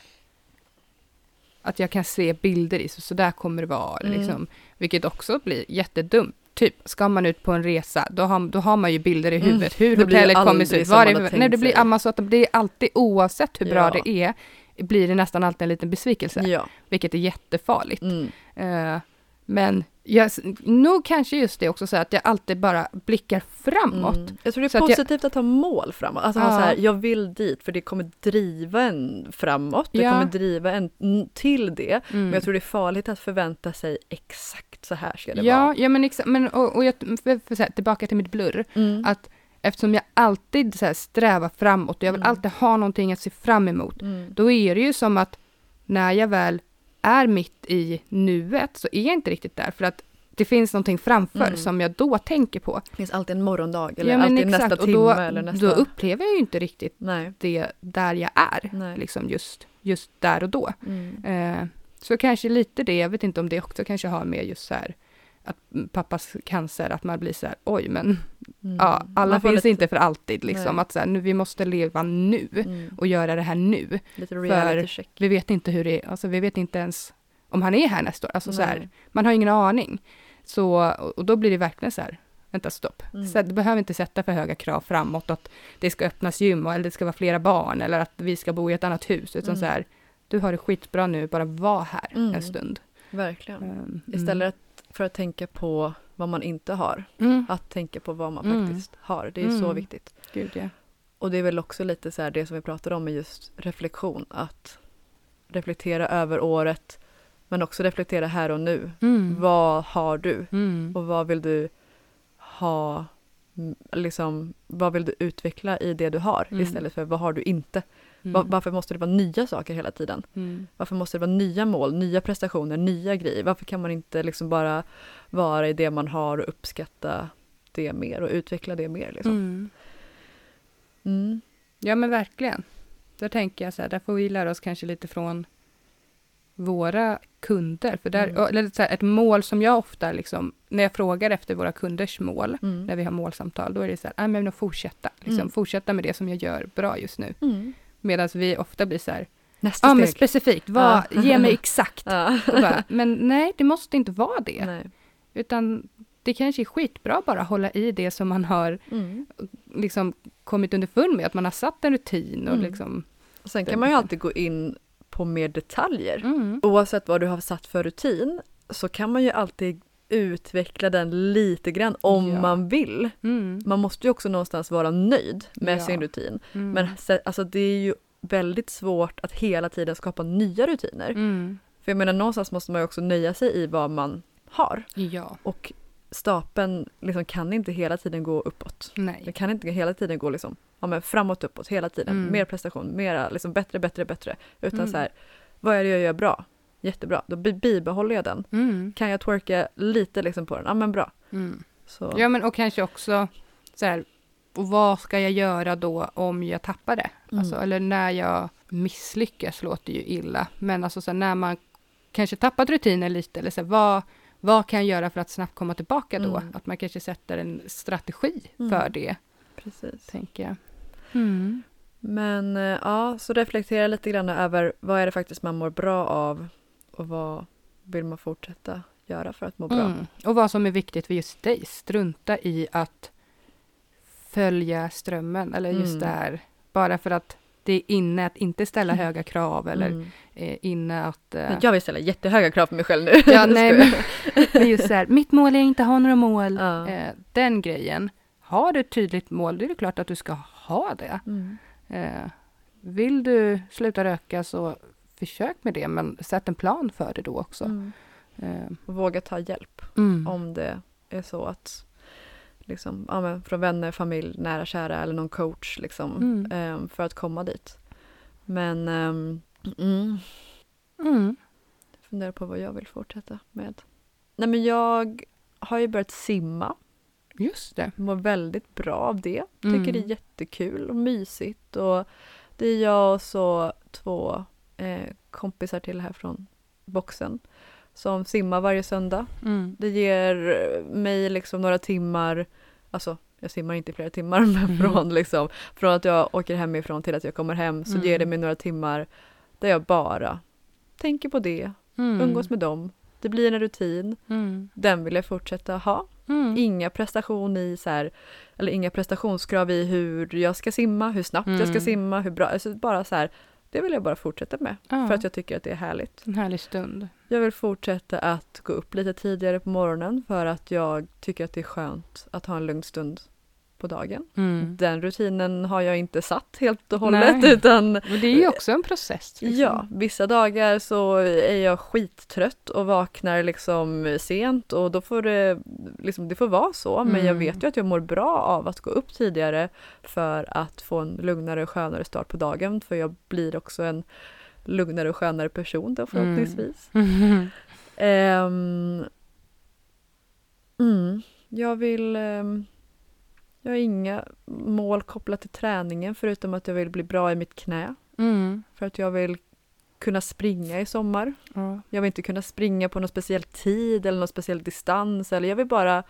S2: att jag kan se bilder i, så, så där kommer det vara.
S3: Mm.
S2: Liksom, vilket också blir jättedumt. Typ, ska man ut på en resa, då har, då har man ju bilder i
S3: Mm.
S2: huvudet. Hur
S3: Det
S2: hotellet kommer se ut. Var
S3: har
S2: nej, det blir så att det är alltid, oavsett hur bra
S3: Ja.
S2: det är, blir det nästan alltid en liten besvikelse.
S3: Ja.
S2: Vilket är jättefarligt.
S3: Mm.
S2: Eh, men jag, nog kanske just det också så att jag alltid bara blickar framåt.
S3: Mm. Jag tror det är
S2: Så att jag-
S3: positivt att ha mål framåt. Alltså
S2: Ja.
S3: så här, jag vill dit för det kommer driva en framåt. Det
S2: Ja.
S3: kommer driva en till det.
S2: Mm.
S3: Men jag tror det är farligt att förvänta sig exakt så här ska det
S2: ja,
S3: vara.
S2: ja, men, exa- men och, och jag, för, här, tillbaka till mitt blurr.
S3: Mm.
S2: Att eftersom jag alltid så här, strävar framåt och jag vill
S3: Mm.
S2: alltid ha någonting att se fram emot.
S3: Mm.
S2: Då är det ju som att när jag väl är mitt i nuet så är jag inte riktigt där. För att det finns någonting framför
S3: Mm.
S2: som jag då tänker på.
S3: Det finns alltid en morgondag eller
S2: ja,
S3: alltid
S2: exakt.
S3: nästa
S2: och
S3: timme
S2: då,
S3: eller nästa...
S2: då upplever jag ju inte riktigt
S3: Nej.
S2: det där jag är.
S3: Nej.
S2: Liksom just, just där och då.
S3: Mm.
S2: Eh, så kanske lite det, jag vet inte om det också kanske har med just så här att mm, pappas cancer, att man blir så här, oj men
S3: Mm.
S2: ja, alla finns
S3: lite,
S2: inte för alltid liksom.
S3: Nej.
S2: Att så här, nu, vi måste leva nu
S3: Mm.
S2: och göra det här nu.
S3: Reality check.
S2: Vi vet inte hur det är, alltså vi vet inte ens om han är här nästa år. Alltså så här,
S3: Nej.
S2: man har ingen aning. Så, och då blir det verkligen så här, vänta stopp.
S3: Mm.
S2: Så du behöver inte sätta för höga krav framåt att det ska öppnas gym eller det ska vara flera barn eller att vi ska bo i ett annat hus. Utan
S3: Mm.
S2: så här, du har det skitbra nu, bara var här
S3: Mm.
S2: en stund.
S3: Verkligen.
S2: Um,
S3: Istället för att tänka på vad man inte har,
S2: Mm.
S3: att tänka på vad man
S2: Mm.
S3: faktiskt har. Det är så
S2: Mm.
S3: viktigt.
S2: Gud, ja.
S3: Och det är väl också lite så här det som vi pratar om med just reflektion. Att reflektera över året men också reflektera här och nu.
S2: Mm.
S3: Vad har du?
S2: Mm.
S3: Och vad vill du ha? Liksom, vad vill du utveckla i det du har
S2: Mm.
S3: istället för vad har du inte?
S2: Mm.
S3: Va- varför måste det vara nya saker hela tiden?
S2: Mm.
S3: Varför måste det vara nya mål, nya prestationer, nya grejer? Varför kan man inte liksom bara vara i det man har och uppskatta det mer och utveckla det mer? Liksom?
S2: Mm.
S3: Mm.
S2: Ja men verkligen. Då tänker jag så här, där får vi lära oss kanske lite från våra kunder. För där,
S3: Mm.
S2: eller så här, ett mål som jag ofta, liksom, när jag frågar efter våra kunders mål,
S3: Mm.
S2: när vi har målsamtal, då är det så här, "Ah, men fortsätta. Liksom,
S3: Mm.
S2: Fortsätta med det som jag gör bra just nu.
S3: Mm.
S2: Medan vi ofta blir så här,
S3: Nästa
S2: Ja, men
S3: steg.
S2: specifikt. Vad,
S3: Ja.
S2: Ge mig exakt.
S3: Ja.
S2: Bara, men nej, det måste inte vara det.
S3: Nej.
S2: Utan det kanske är skitbra bara att hålla i det som man har
S3: Mm.
S2: liksom kommit underfund med. Att man har satt en rutin och
S3: Mm.
S2: liksom...
S3: Och Sen kan man ju alltid gå in på mer detaljer.
S2: Mm.
S3: Oavsett vad du har satt för rutin så kan man ju alltid utveckla den lite grann om
S2: Ja.
S3: man vill.
S2: Mm.
S3: Man måste ju också någonstans vara nöjd med
S2: Ja.
S3: sin rutin.
S2: Mm.
S3: Men alltså, det är ju väldigt svårt att hela tiden skapa nya rutiner.
S2: Mm.
S3: För jag menar någonstans måste man ju också nöja sig i vad man har.
S2: Ja,
S3: Och stapeln liksom kan inte hela tiden gå uppåt.
S2: nej.
S3: Det kan inte hela tiden gå liksom, ja, men framåt, uppåt, hela tiden.
S2: Mm.
S3: Mer prestation, mera, liksom bättre, bättre, bättre. Utan
S2: Mm.
S3: så här, vad är det jag gör bra? Jättebra, då bi- bibehåller jag den.
S2: Mm.
S3: Kan jag twerka lite liksom på den? Ja men bra.
S2: Mm. Ja, men och kanske också så här, och vad ska jag göra då om jag tappar det?
S3: Mm.
S2: Alltså, eller när jag misslyckas låter ju illa. Men alltså så här, när man kanske tappat rutinen lite, eller så här, vad, vad kan jag göra för att snabbt komma tillbaka då?
S3: Mm.
S2: Att man kanske sätter en strategi
S3: Mm.
S2: för det,
S3: Precis.
S2: tänker jag. Mm.
S3: Men eh, ja, så reflektera lite grann över vad är det faktiskt man mår bra av och vad vill man fortsätta göra för att må bra.
S2: Mm. Och vad som är viktigt för just dig. Strunta i att följa strömmen, eller just
S3: Mm.
S2: det här, bara för att det är inne att inte ställa
S3: Mm.
S2: höga krav, eller
S3: Mm.
S2: eh, inne att... eh,
S3: Jag vill ställa jättehöga krav på mig själv nu.
S2: Ja, nej, men, men just så här, mitt mål är inte ha några mål.
S3: Ja.
S2: Eh, den grejen. Har du ett tydligt mål, det är det klart att du ska ha det.
S3: Mm.
S2: Eh, vill du sluta röka så försök med det, men sätt en plan för det då också.
S3: Mm.
S2: Eh,
S3: Och våga ta hjälp
S2: mm.
S3: om det är så att liksom, ja, från vänner, familj, nära kära eller någon coach liksom,
S2: Mm.
S3: ehm, för att komma dit. Men ehm, mm,
S2: Mm.
S3: jag funderar på vad jag vill fortsätta med. Nej men jag har ju börjat simma.
S2: Just det.
S3: Mår väldigt bra av det.
S2: Mm.
S3: Tycker det är jättekul och mysigt. Och det är jag och så två eh, kompisar till här från boxen som simmar varje söndag.
S2: Mm.
S3: Det ger mig liksom några timmar, alltså jag simmar inte i flera timmar, men
S2: Mhm.
S3: från, liksom, från att jag åker hemifrån till att jag kommer hem så
S2: Mm.
S3: ger det mig några timmar där jag bara tänker på det,
S2: Mm.
S3: umgås med dem. Det blir en rutin,
S2: Mm.
S3: den vill jag fortsätta ha.
S2: Mm.
S3: Inga prestation i så här, eller inga prestationskrav i hur jag ska simma, hur snabbt jag ska
S2: Mm.
S3: simma, hur bra, alltså bara så här, det vill jag bara fortsätta med
S2: Ja.
S3: för att jag tycker att det är härligt.
S2: En härlig stund.
S3: Jag vill fortsätta att gå upp lite tidigare på morgonen för att jag tycker att det är skönt att ha en lugn stund på dagen.
S2: Mm.
S3: Den rutinen har jag inte satt helt och hållet
S2: Nej.
S3: utan
S2: Och det är ju också en process. liksom.
S3: ja, vissa dagar så är jag skittrött och vaknar liksom sent och då får det, liksom, det får vara så men jag
S2: Mm.
S3: vet ju att jag mår bra av att gå upp tidigare för att få en lugnare och skönare start på dagen för jag blir också en lugnare och skönare person då förhoppningsvis.
S2: Mm.
S3: Mm, jag vill... ehm, jag har inga mål kopplat till träningen förutom att jag vill bli bra i mitt knä.
S2: Mm.
S3: För att jag vill kunna springa i sommar.
S2: Ja.
S3: Jag vill inte kunna springa på någon speciell tid eller någon speciell distans. Eller jag vill bara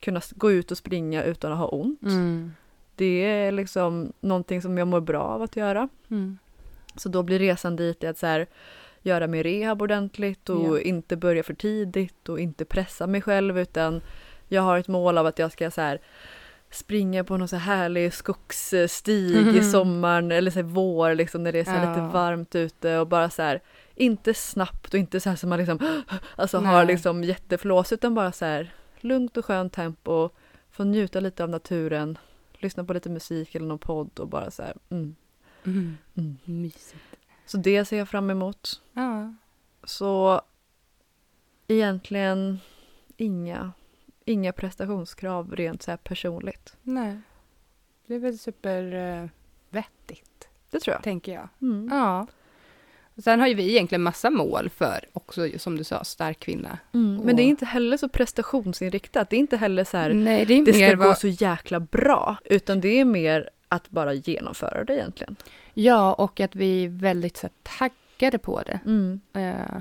S3: kunna gå ut och springa utan att ha ont.
S2: Mm.
S3: Det är liksom någonting som jag mår bra av att göra.
S2: Mm.
S3: Så då blir resan dit att så här, göra min rehab ordentligt och
S2: Ja.
S3: inte börja för tidigt och inte pressa mig själv utan jag har ett mål av att jag ska så här, springa på någon så här härlig skogsstig i
S2: Mhm.
S3: sommaren eller så här vår liksom när det är så här lite
S2: Ja.
S3: varmt ute och bara så här inte snabbt och inte så här som man liksom alltså har
S2: Nej.
S3: liksom jätteflås utan bara så här lugnt och skönt tempo få njuta lite av naturen lyssna på lite musik eller någon podd och bara så här mm,
S2: Mm.
S3: mm.
S2: Mysigt.
S3: Så det ser jag fram emot.
S2: Ja.
S3: Så egentligen inga, inga prestationskrav rent så personligt.
S2: Nej. Det är väl supervettigt, vettigt,
S3: Det tror jag.
S2: tänker jag.
S3: Mm.
S2: Ja. Och sen har ju vi egentligen massa mål för också, som du sa, stark kvinna.
S3: Mm. Men det är inte heller så prestationsinriktat. Det är inte heller så här,
S2: Nej, det
S3: det ska
S2: mer
S3: gå
S2: vad...
S3: så jäkla bra. Utan det är mer att bara genomföra det egentligen.
S2: Ja, och att vi är väldigt så här, taggade på det.
S3: Mm.
S2: Eh,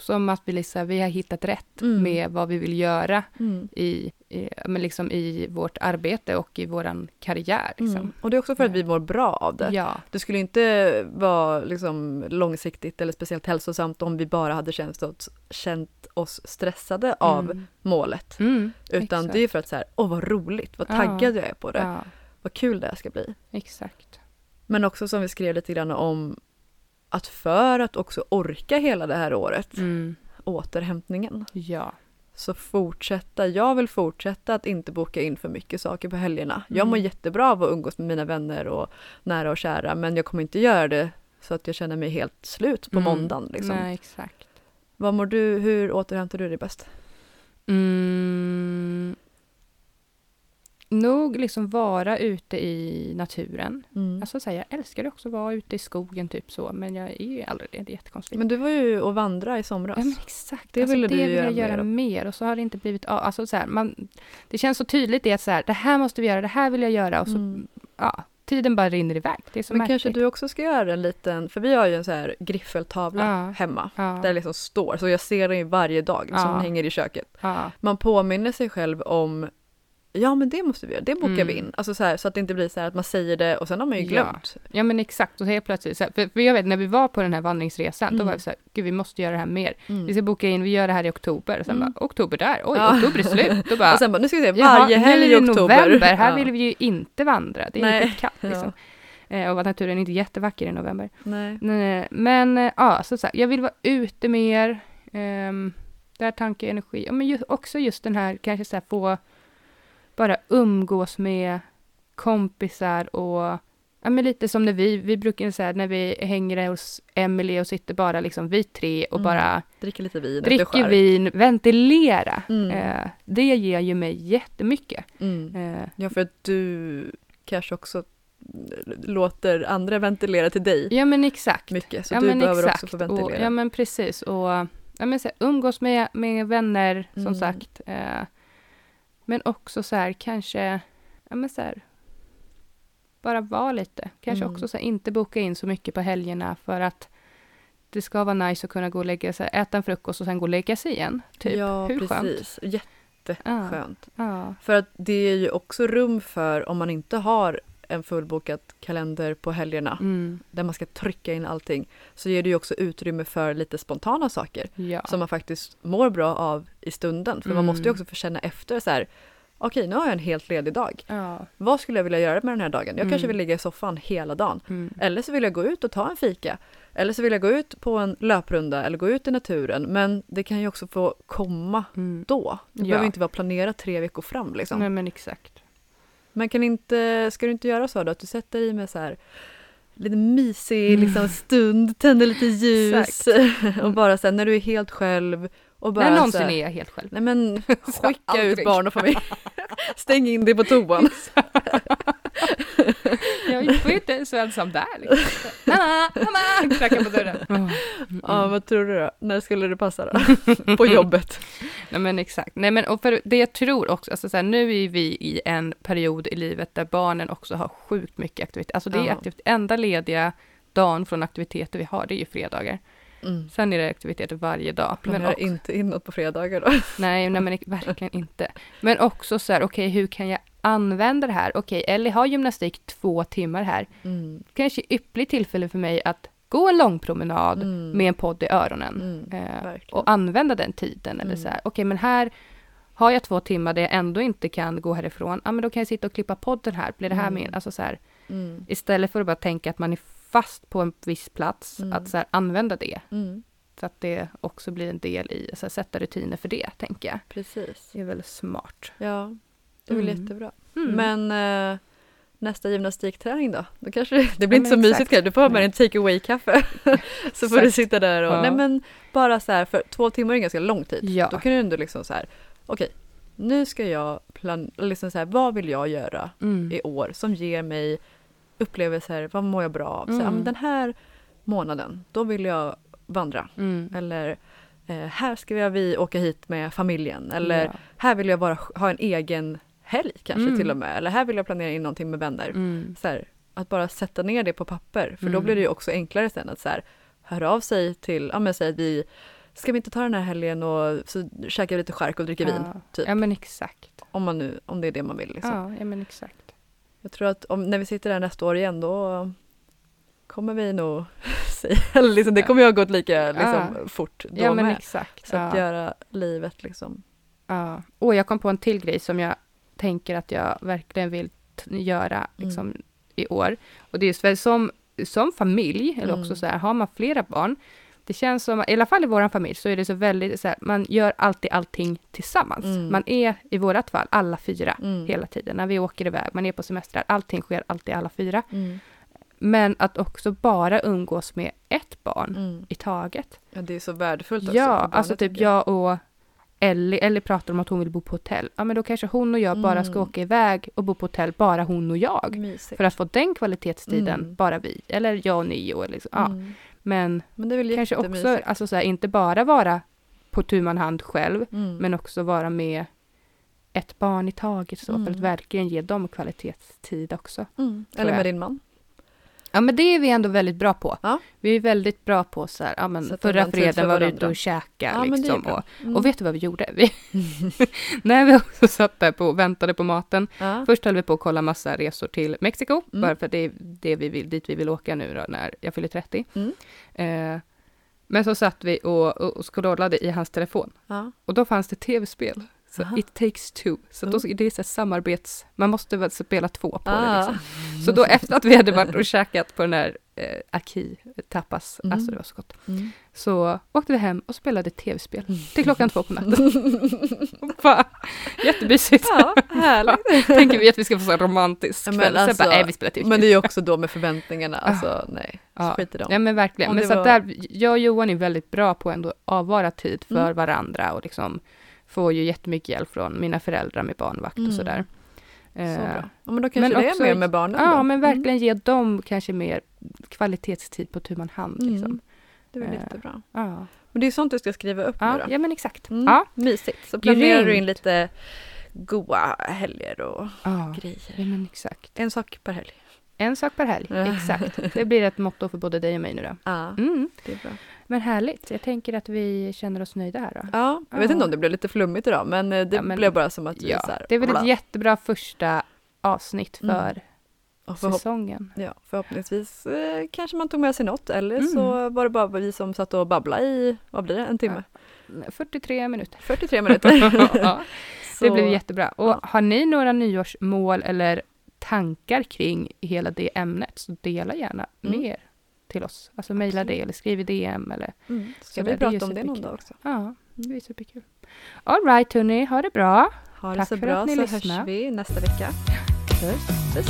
S2: Som att vi, liksom, vi har hittat rätt
S3: Mm.
S2: med vad vi vill göra
S3: Mm.
S2: i, i, men liksom i vårt arbete och i vår karriär. Liksom.
S3: Mm. Och det är också för att vi mår bra av det.
S2: Ja,
S3: Det skulle inte vara liksom långsiktigt eller speciellt hälsosamt om vi bara hade känt oss, känt oss stressade av
S2: Mm.
S3: målet.
S2: Mm,
S3: Utan
S2: exakt.
S3: det är för att så här, åh vad roligt, vad
S2: Ja.
S3: taggad jag är på det,
S2: Ja,
S3: vad kul det här ska bli.
S2: exakt.
S3: Men också som vi skrev lite grann om att för att också orka hela det här året,
S2: Mm,
S3: återhämtningen,
S2: ja.
S3: så fortsätta, jag vill fortsätta att inte boka in för mycket saker på helgerna. Jag mår
S2: Mm.
S3: jättebra av att umgås med mina vänner och nära och kära men jag kommer inte göra det så att jag känner mig helt slut på
S2: Mm.
S3: måndagen. Liksom.
S2: Nej, exakt.
S3: Vad mår du, hur återhämtar du dig bäst?
S2: Mm, nog liksom vara ute i naturen.
S3: Mm.
S2: Alltså så här, jag älskar också att vara ute i skogen typ så, men jag är ju aldrig det. Det är jättekonstigt.
S3: Men du var ju och vandra i somras.
S2: Ja, men exakt.
S3: Det
S2: alltså,
S3: ville
S2: det
S3: du
S2: vill
S3: göra
S2: jag göra
S3: mer
S2: mer, och så har det inte blivit av. Alltså, så här, man, det känns så tydligt det att så här, det här måste vi göra, det här vill jag göra och så,
S3: Mm.
S2: ja, tiden bara rinner iväg. Det är så
S3: Men
S2: märkligt.
S3: kanske du också ska göra en liten, för vi har ju en så här griffeltavla
S2: Ja.
S3: hemma.
S2: ja,
S3: Där det liksom står, så jag ser den ju varje dag som
S2: Ja.
S3: den hänger i köket. Man påminner sig själv om Ja men det måste vi göra, det bokar
S2: Mm.
S3: vi in. Alltså så, här, så att det inte blir så här att man säger det och sen har man ju
S2: Ja.
S3: glömt.
S2: ja, men exakt. Och helt plötsligt, så här, för, för jag vet när vi var på den här vandringsresan, då
S3: Mm.
S2: var vi så här, gud vi måste göra det här mer.
S3: Mm.
S2: Vi ska boka in, vi gör det här i oktober. Och sen
S3: Mm.
S2: bara, oktober där, oj,
S3: Ja.
S2: oktober är slut. Då bara,
S3: Och sen bara, nu ska vi se, varje helg i oktober.
S2: november, här
S3: Ja.
S2: vill vi ju inte vandra. Det är
S3: Nej.
S2: ju kallt liksom. Eh, och naturen är inte jättevacker i november.
S3: Nej.
S2: Nej, Men eh, ja, så, så jag vill vara ute mer. Um, där tanke och energi. Ja, men ju, också just den här, kanske så här, få bara umgås med kompisar och ja, men lite som när vi, vi brukar säga när vi hänger hos Emily och sitter bara liksom vi tre och
S3: Mm.
S2: bara
S3: Dricker lite vin
S2: dricker vin, ventilera.
S3: Mm.
S2: Eh, det ger ju mig jättemycket.
S3: Mm.
S2: Eh,
S3: Ja för att du kanske också låter andra ventilera till dig
S2: ja men exakt.
S3: mycket. Så
S2: ja,
S3: du
S2: men
S3: behöver
S2: exakt.
S3: också få ventilera.
S2: Och, ja men precis. Och ja, men så här, umgås med, med vänner som
S3: Mm.
S2: sagt. Eh, men också så här kanske, ja men så här, bara vara lite. Kanske
S3: Mm.
S2: också så här, inte boka in så mycket på helgerna för att det ska vara nice att kunna gå och lägga sig, äta en frukost och sen gå och lägga sig igen. Typ.
S3: ja
S2: Hur skönt?
S3: precis, jätteskönt.
S2: Ja, ja.
S3: För att det är ju också rum för om man inte har en fullbokad kalender på helgerna
S2: Mm,
S3: där man ska trycka in allting så ger det ju också utrymme för lite spontana saker
S2: ja.
S3: som man faktiskt mår bra av i stunden. För man
S2: Mm.
S3: måste ju också få känna efter så här okej nu har jag en helt ledig dag.
S2: ja.
S3: Vad skulle jag vilja göra med den här dagen? Jag kanske
S2: Mm.
S3: vill ligga i soffan hela dagen.
S2: Mm.
S3: Eller så vill jag gå ut och ta en fika. Eller så vill jag gå ut på en löprunda eller gå ut i naturen. Men det kan ju också få komma
S2: Mm.
S3: då. Det
S2: Ja.
S3: behöver inte vara planerat tre veckor fram liksom.
S2: Nej men exakt.
S3: Men kan inte, ska du inte göra så då att du sätter i med så här lite mysig
S2: Mm.
S3: liksom, stund, tänder lite ljus och bara här, när du är helt själv och bara
S2: När någonsin
S3: här,
S2: är jag helt själv.
S3: Nej men skicka ut barn och familj. Stäng in dig på toan.
S2: Jag får ju inte ens vara ensam där. Liksom. Mamma, mamma! Knackar på dörren. Mm.
S3: Ja, vad tror du då? När skulle det passa då? på jobbet?
S2: Nej men exakt. Nej men och för det jag tror också, alltså så här, nu är vi i en period i livet där barnen också har sjukt mycket aktivitet. Alltså det är
S3: Ja.
S2: aktivt, enda lediga dagen från aktiviteter vi har, det är ju fredagar.
S3: Mm.
S2: Sen är det aktiviteter varje dag. Men
S3: Planera
S2: också,
S3: inte in något på fredagar då.
S2: nej, nej men verkligen inte. Men också så här, okej hur kan jag använda det här? Okej, Ellie har gymnastik två timmar här.
S3: Mm.
S2: Kanske ypperligt tillfälle för mig att gå en lång promenad
S3: Mm.
S2: med en podd i öronen.
S3: Mm.
S2: Eh, och använda den tiden. Eller
S3: Mm.
S2: så här, okej men här har jag två timmar där jag ändå inte kan gå härifrån. Ja men då kan jag sitta och klippa podden här. Blir det här
S3: Mm.
S2: min? Alltså så här, istället för att bara tänka att man är fast på en viss plats, att så här, använda det. Så att det också blir en del i, så här, sätta rutiner för det, tänker jag.
S3: Precis.
S2: Det är väl smart.
S3: Ja, det är väl
S2: Mm.
S3: jättebra.
S2: Mm.
S3: Men eh, nästa gymnastikträning då? då kanske det, det blir
S2: Ja,
S3: inte så
S2: men
S3: mysigt
S2: exakt.
S3: kanske. Du får ha med en take away-kaffe. så får du
S2: Exakt.
S3: sitta där och...
S2: Ja.
S3: Nej men bara så här, för två timmar är en ganska lång tid.
S2: Ja.
S3: Då kan du ändå liksom så här, okej, nu ska jag plan... Liksom så här, vad vill jag göra
S2: Mm.
S3: i år som ger mig upplevelser, vad mår jag bra av? Så
S2: Mm.
S3: den här månaden, då vill jag vandra.
S2: Mm.
S3: Eller eh, här ska vi åka hit med familjen. Eller
S2: Ja.
S3: här vill jag bara ha en egen helg kanske
S2: Mm.
S3: till och med. Eller här vill jag planera in någonting med vänner.
S2: Mm.
S3: Så här, att bara sätta ner det på papper. För då
S2: Mm.
S3: blir det ju också enklare sen att så här, höra av sig till, ja men säg att vi ska vi inte ta den här helgen och så käkar vi lite chark och dricker vin?
S2: ja.
S3: typ.
S2: ja, men exakt.
S3: Om, man nu, om det är det man vill. Liksom.
S2: Ja, ja, men exakt.
S3: Jag tror att om, när vi sitter där nästa år igen då kommer vi nog säga, eller liksom, det kommer ju ha gått lika liksom, fort då
S2: Ja, men
S3: med.
S2: exakt.
S3: Så att
S2: ja.
S3: göra livet liksom.
S2: Ja. Och jag kom på en till grej som jag tänker att jag verkligen vill göra
S3: Mm.
S2: liksom, i år. Och det är just väl som, som familj, eller också
S3: Mm.
S2: så här, har man flera barn, det känns som, i alla fall i vår familj, så är det så väldigt så här, man gör alltid allting tillsammans.
S3: Mm.
S2: Man är i vårat fall alla fyra
S3: Mm.
S2: hela tiden. När vi åker iväg, man är på semestrar, allting sker alltid alla fyra.
S3: Mm.
S2: Men att också bara umgås med ett barn
S3: Mm.
S2: i taget.
S3: Ja, det är så värdefullt också
S2: Ja, alltså typ
S3: jag
S2: och Ellie, Ellie pratar om att hon vill bo på hotell. Ja, men då kanske hon och jag bara ska
S3: Mm.
S2: åka iväg och bo på hotell, bara hon och jag.
S3: Mysigt.
S2: För att få den kvalitetstiden,
S3: Mm.
S2: bara vi. Eller jag och Nio. Liksom. Ja.
S3: Mm.
S2: Men
S3: Men
S2: kanske också, alltså så här, inte bara vara på tu man hand själv,
S3: Mm.
S2: men också vara med ett barn i taget så, för att
S3: Mm.
S2: verkligen ge dem kvalitetstid också.
S3: mm. Eller
S2: jag.
S3: med din man.
S2: Ja, men det är vi ändå väldigt bra på.
S3: Ja.
S2: Vi är väldigt bra på så här, ja men
S3: Sätta
S2: förra fredagen
S3: för
S2: var vi ute och käkade
S3: Ja,
S2: liksom. Och,
S3: Mm.
S2: och vet du vad vi gjorde? Vi, när vi också satt där på och väntade på maten.
S3: ja.
S2: Först höll vi på att kolla massa resor till Mexiko,
S3: Mm.
S2: bara för att det är det vi vill, dit vi vill åka nu då, när jag fyller 30.
S3: Mm.
S2: Eh, men så satt vi och, och, och scrollade i hans telefon
S3: Ja.
S2: och då fanns det tv-spel. Så
S3: Aha.
S2: It takes two. Så då,
S3: Mm.
S2: det är så samarbets... Man måste väl spela två på det
S3: Ah.
S2: liksom. Så då efter att vi hade varit och käkat på den här eh, Aki tapas,
S3: Mm.
S2: alltså det var så gott,
S3: Mm.
S2: så åkte vi hem och spelade tv-spel till klockan två på natten. Bara, Jättemysigt.
S3: Ja, härligt.
S2: Tänker vi att vi ska få så romantisk kväll.
S3: men alltså,
S2: bara, nej vi spelar tv-spel.
S3: Men det är ju också då med förväntningarna, alltså nej,
S2: Ja.
S3: skit i dem.
S2: Ja men verkligen. Men
S3: det
S2: så
S3: var-
S2: där, jag och Johan är väldigt bra på ändå att avvara tid för
S3: Mm.
S2: varandra och liksom får ju jättemycket hjälp från mina föräldrar med barnvakt
S3: Mm.
S2: och sådär.
S3: Så
S2: Eh,
S3: bra. Ja, men då kanske
S2: men
S3: det
S2: också-
S3: är mer med barnen
S2: Ja,
S3: då.
S2: men
S3: Mm.
S2: verkligen ge dem kanske mer kvalitetstid på tu man hand.
S3: Mm.
S2: Liksom.
S3: Det är väl
S2: Eh,
S3: jättebra.
S2: Ja.
S3: Men det är sånt du ska skriva upp
S2: Ja,
S3: nu då.
S2: ja, men exakt.
S3: Mm.
S2: Ja.
S3: Mysigt. Så planerar du
S2: Grymt.
S3: in lite goa helger och
S2: Ja.
S3: grejer.
S2: ja, men exakt.
S3: En sak per helg.
S2: En sak per helg, exakt. Det blir ett motto för både dig och mig nu då.
S3: Ja,
S2: Mm.
S3: det är bra.
S2: Men härligt. Jag tänker att vi känner oss nöjda här då.
S3: Ja, jag vet
S2: Ja.
S3: inte om det blev lite flummigt idag, men eh, det
S2: Ja, men-
S3: blev bara som att vi
S2: Ja,
S3: så här,
S2: det är väl
S3: bla.
S2: ett jättebra första avsnitt
S3: Mm.
S2: för
S3: förhopp-
S2: säsongen.
S3: ja, förhoppningsvis eh, kanske man tog med sig något, eller
S2: Mm.
S3: så var det bara vi som satt och babblade i, vad blir det, en timme?
S2: 43 minuter.
S3: 43 minuter.
S2: ja, det blev jättebra. Och
S3: ja.
S2: har ni några nyårsmål eller tankar kring hela det ämnet så dela gärna
S3: Mm.
S2: mer till oss. Alltså mejla det eller skriv i DM eller
S3: Mm. Ska vi prata om det någon dag också?
S2: ja, det är superkul. All right hörni, ha det bra.
S3: Ha det
S2: Tack
S3: så
S2: för
S3: bra
S2: att ni
S3: så
S2: lyssnade.
S3: hörs vi nästa vecka.
S2: Puss.
S3: Puss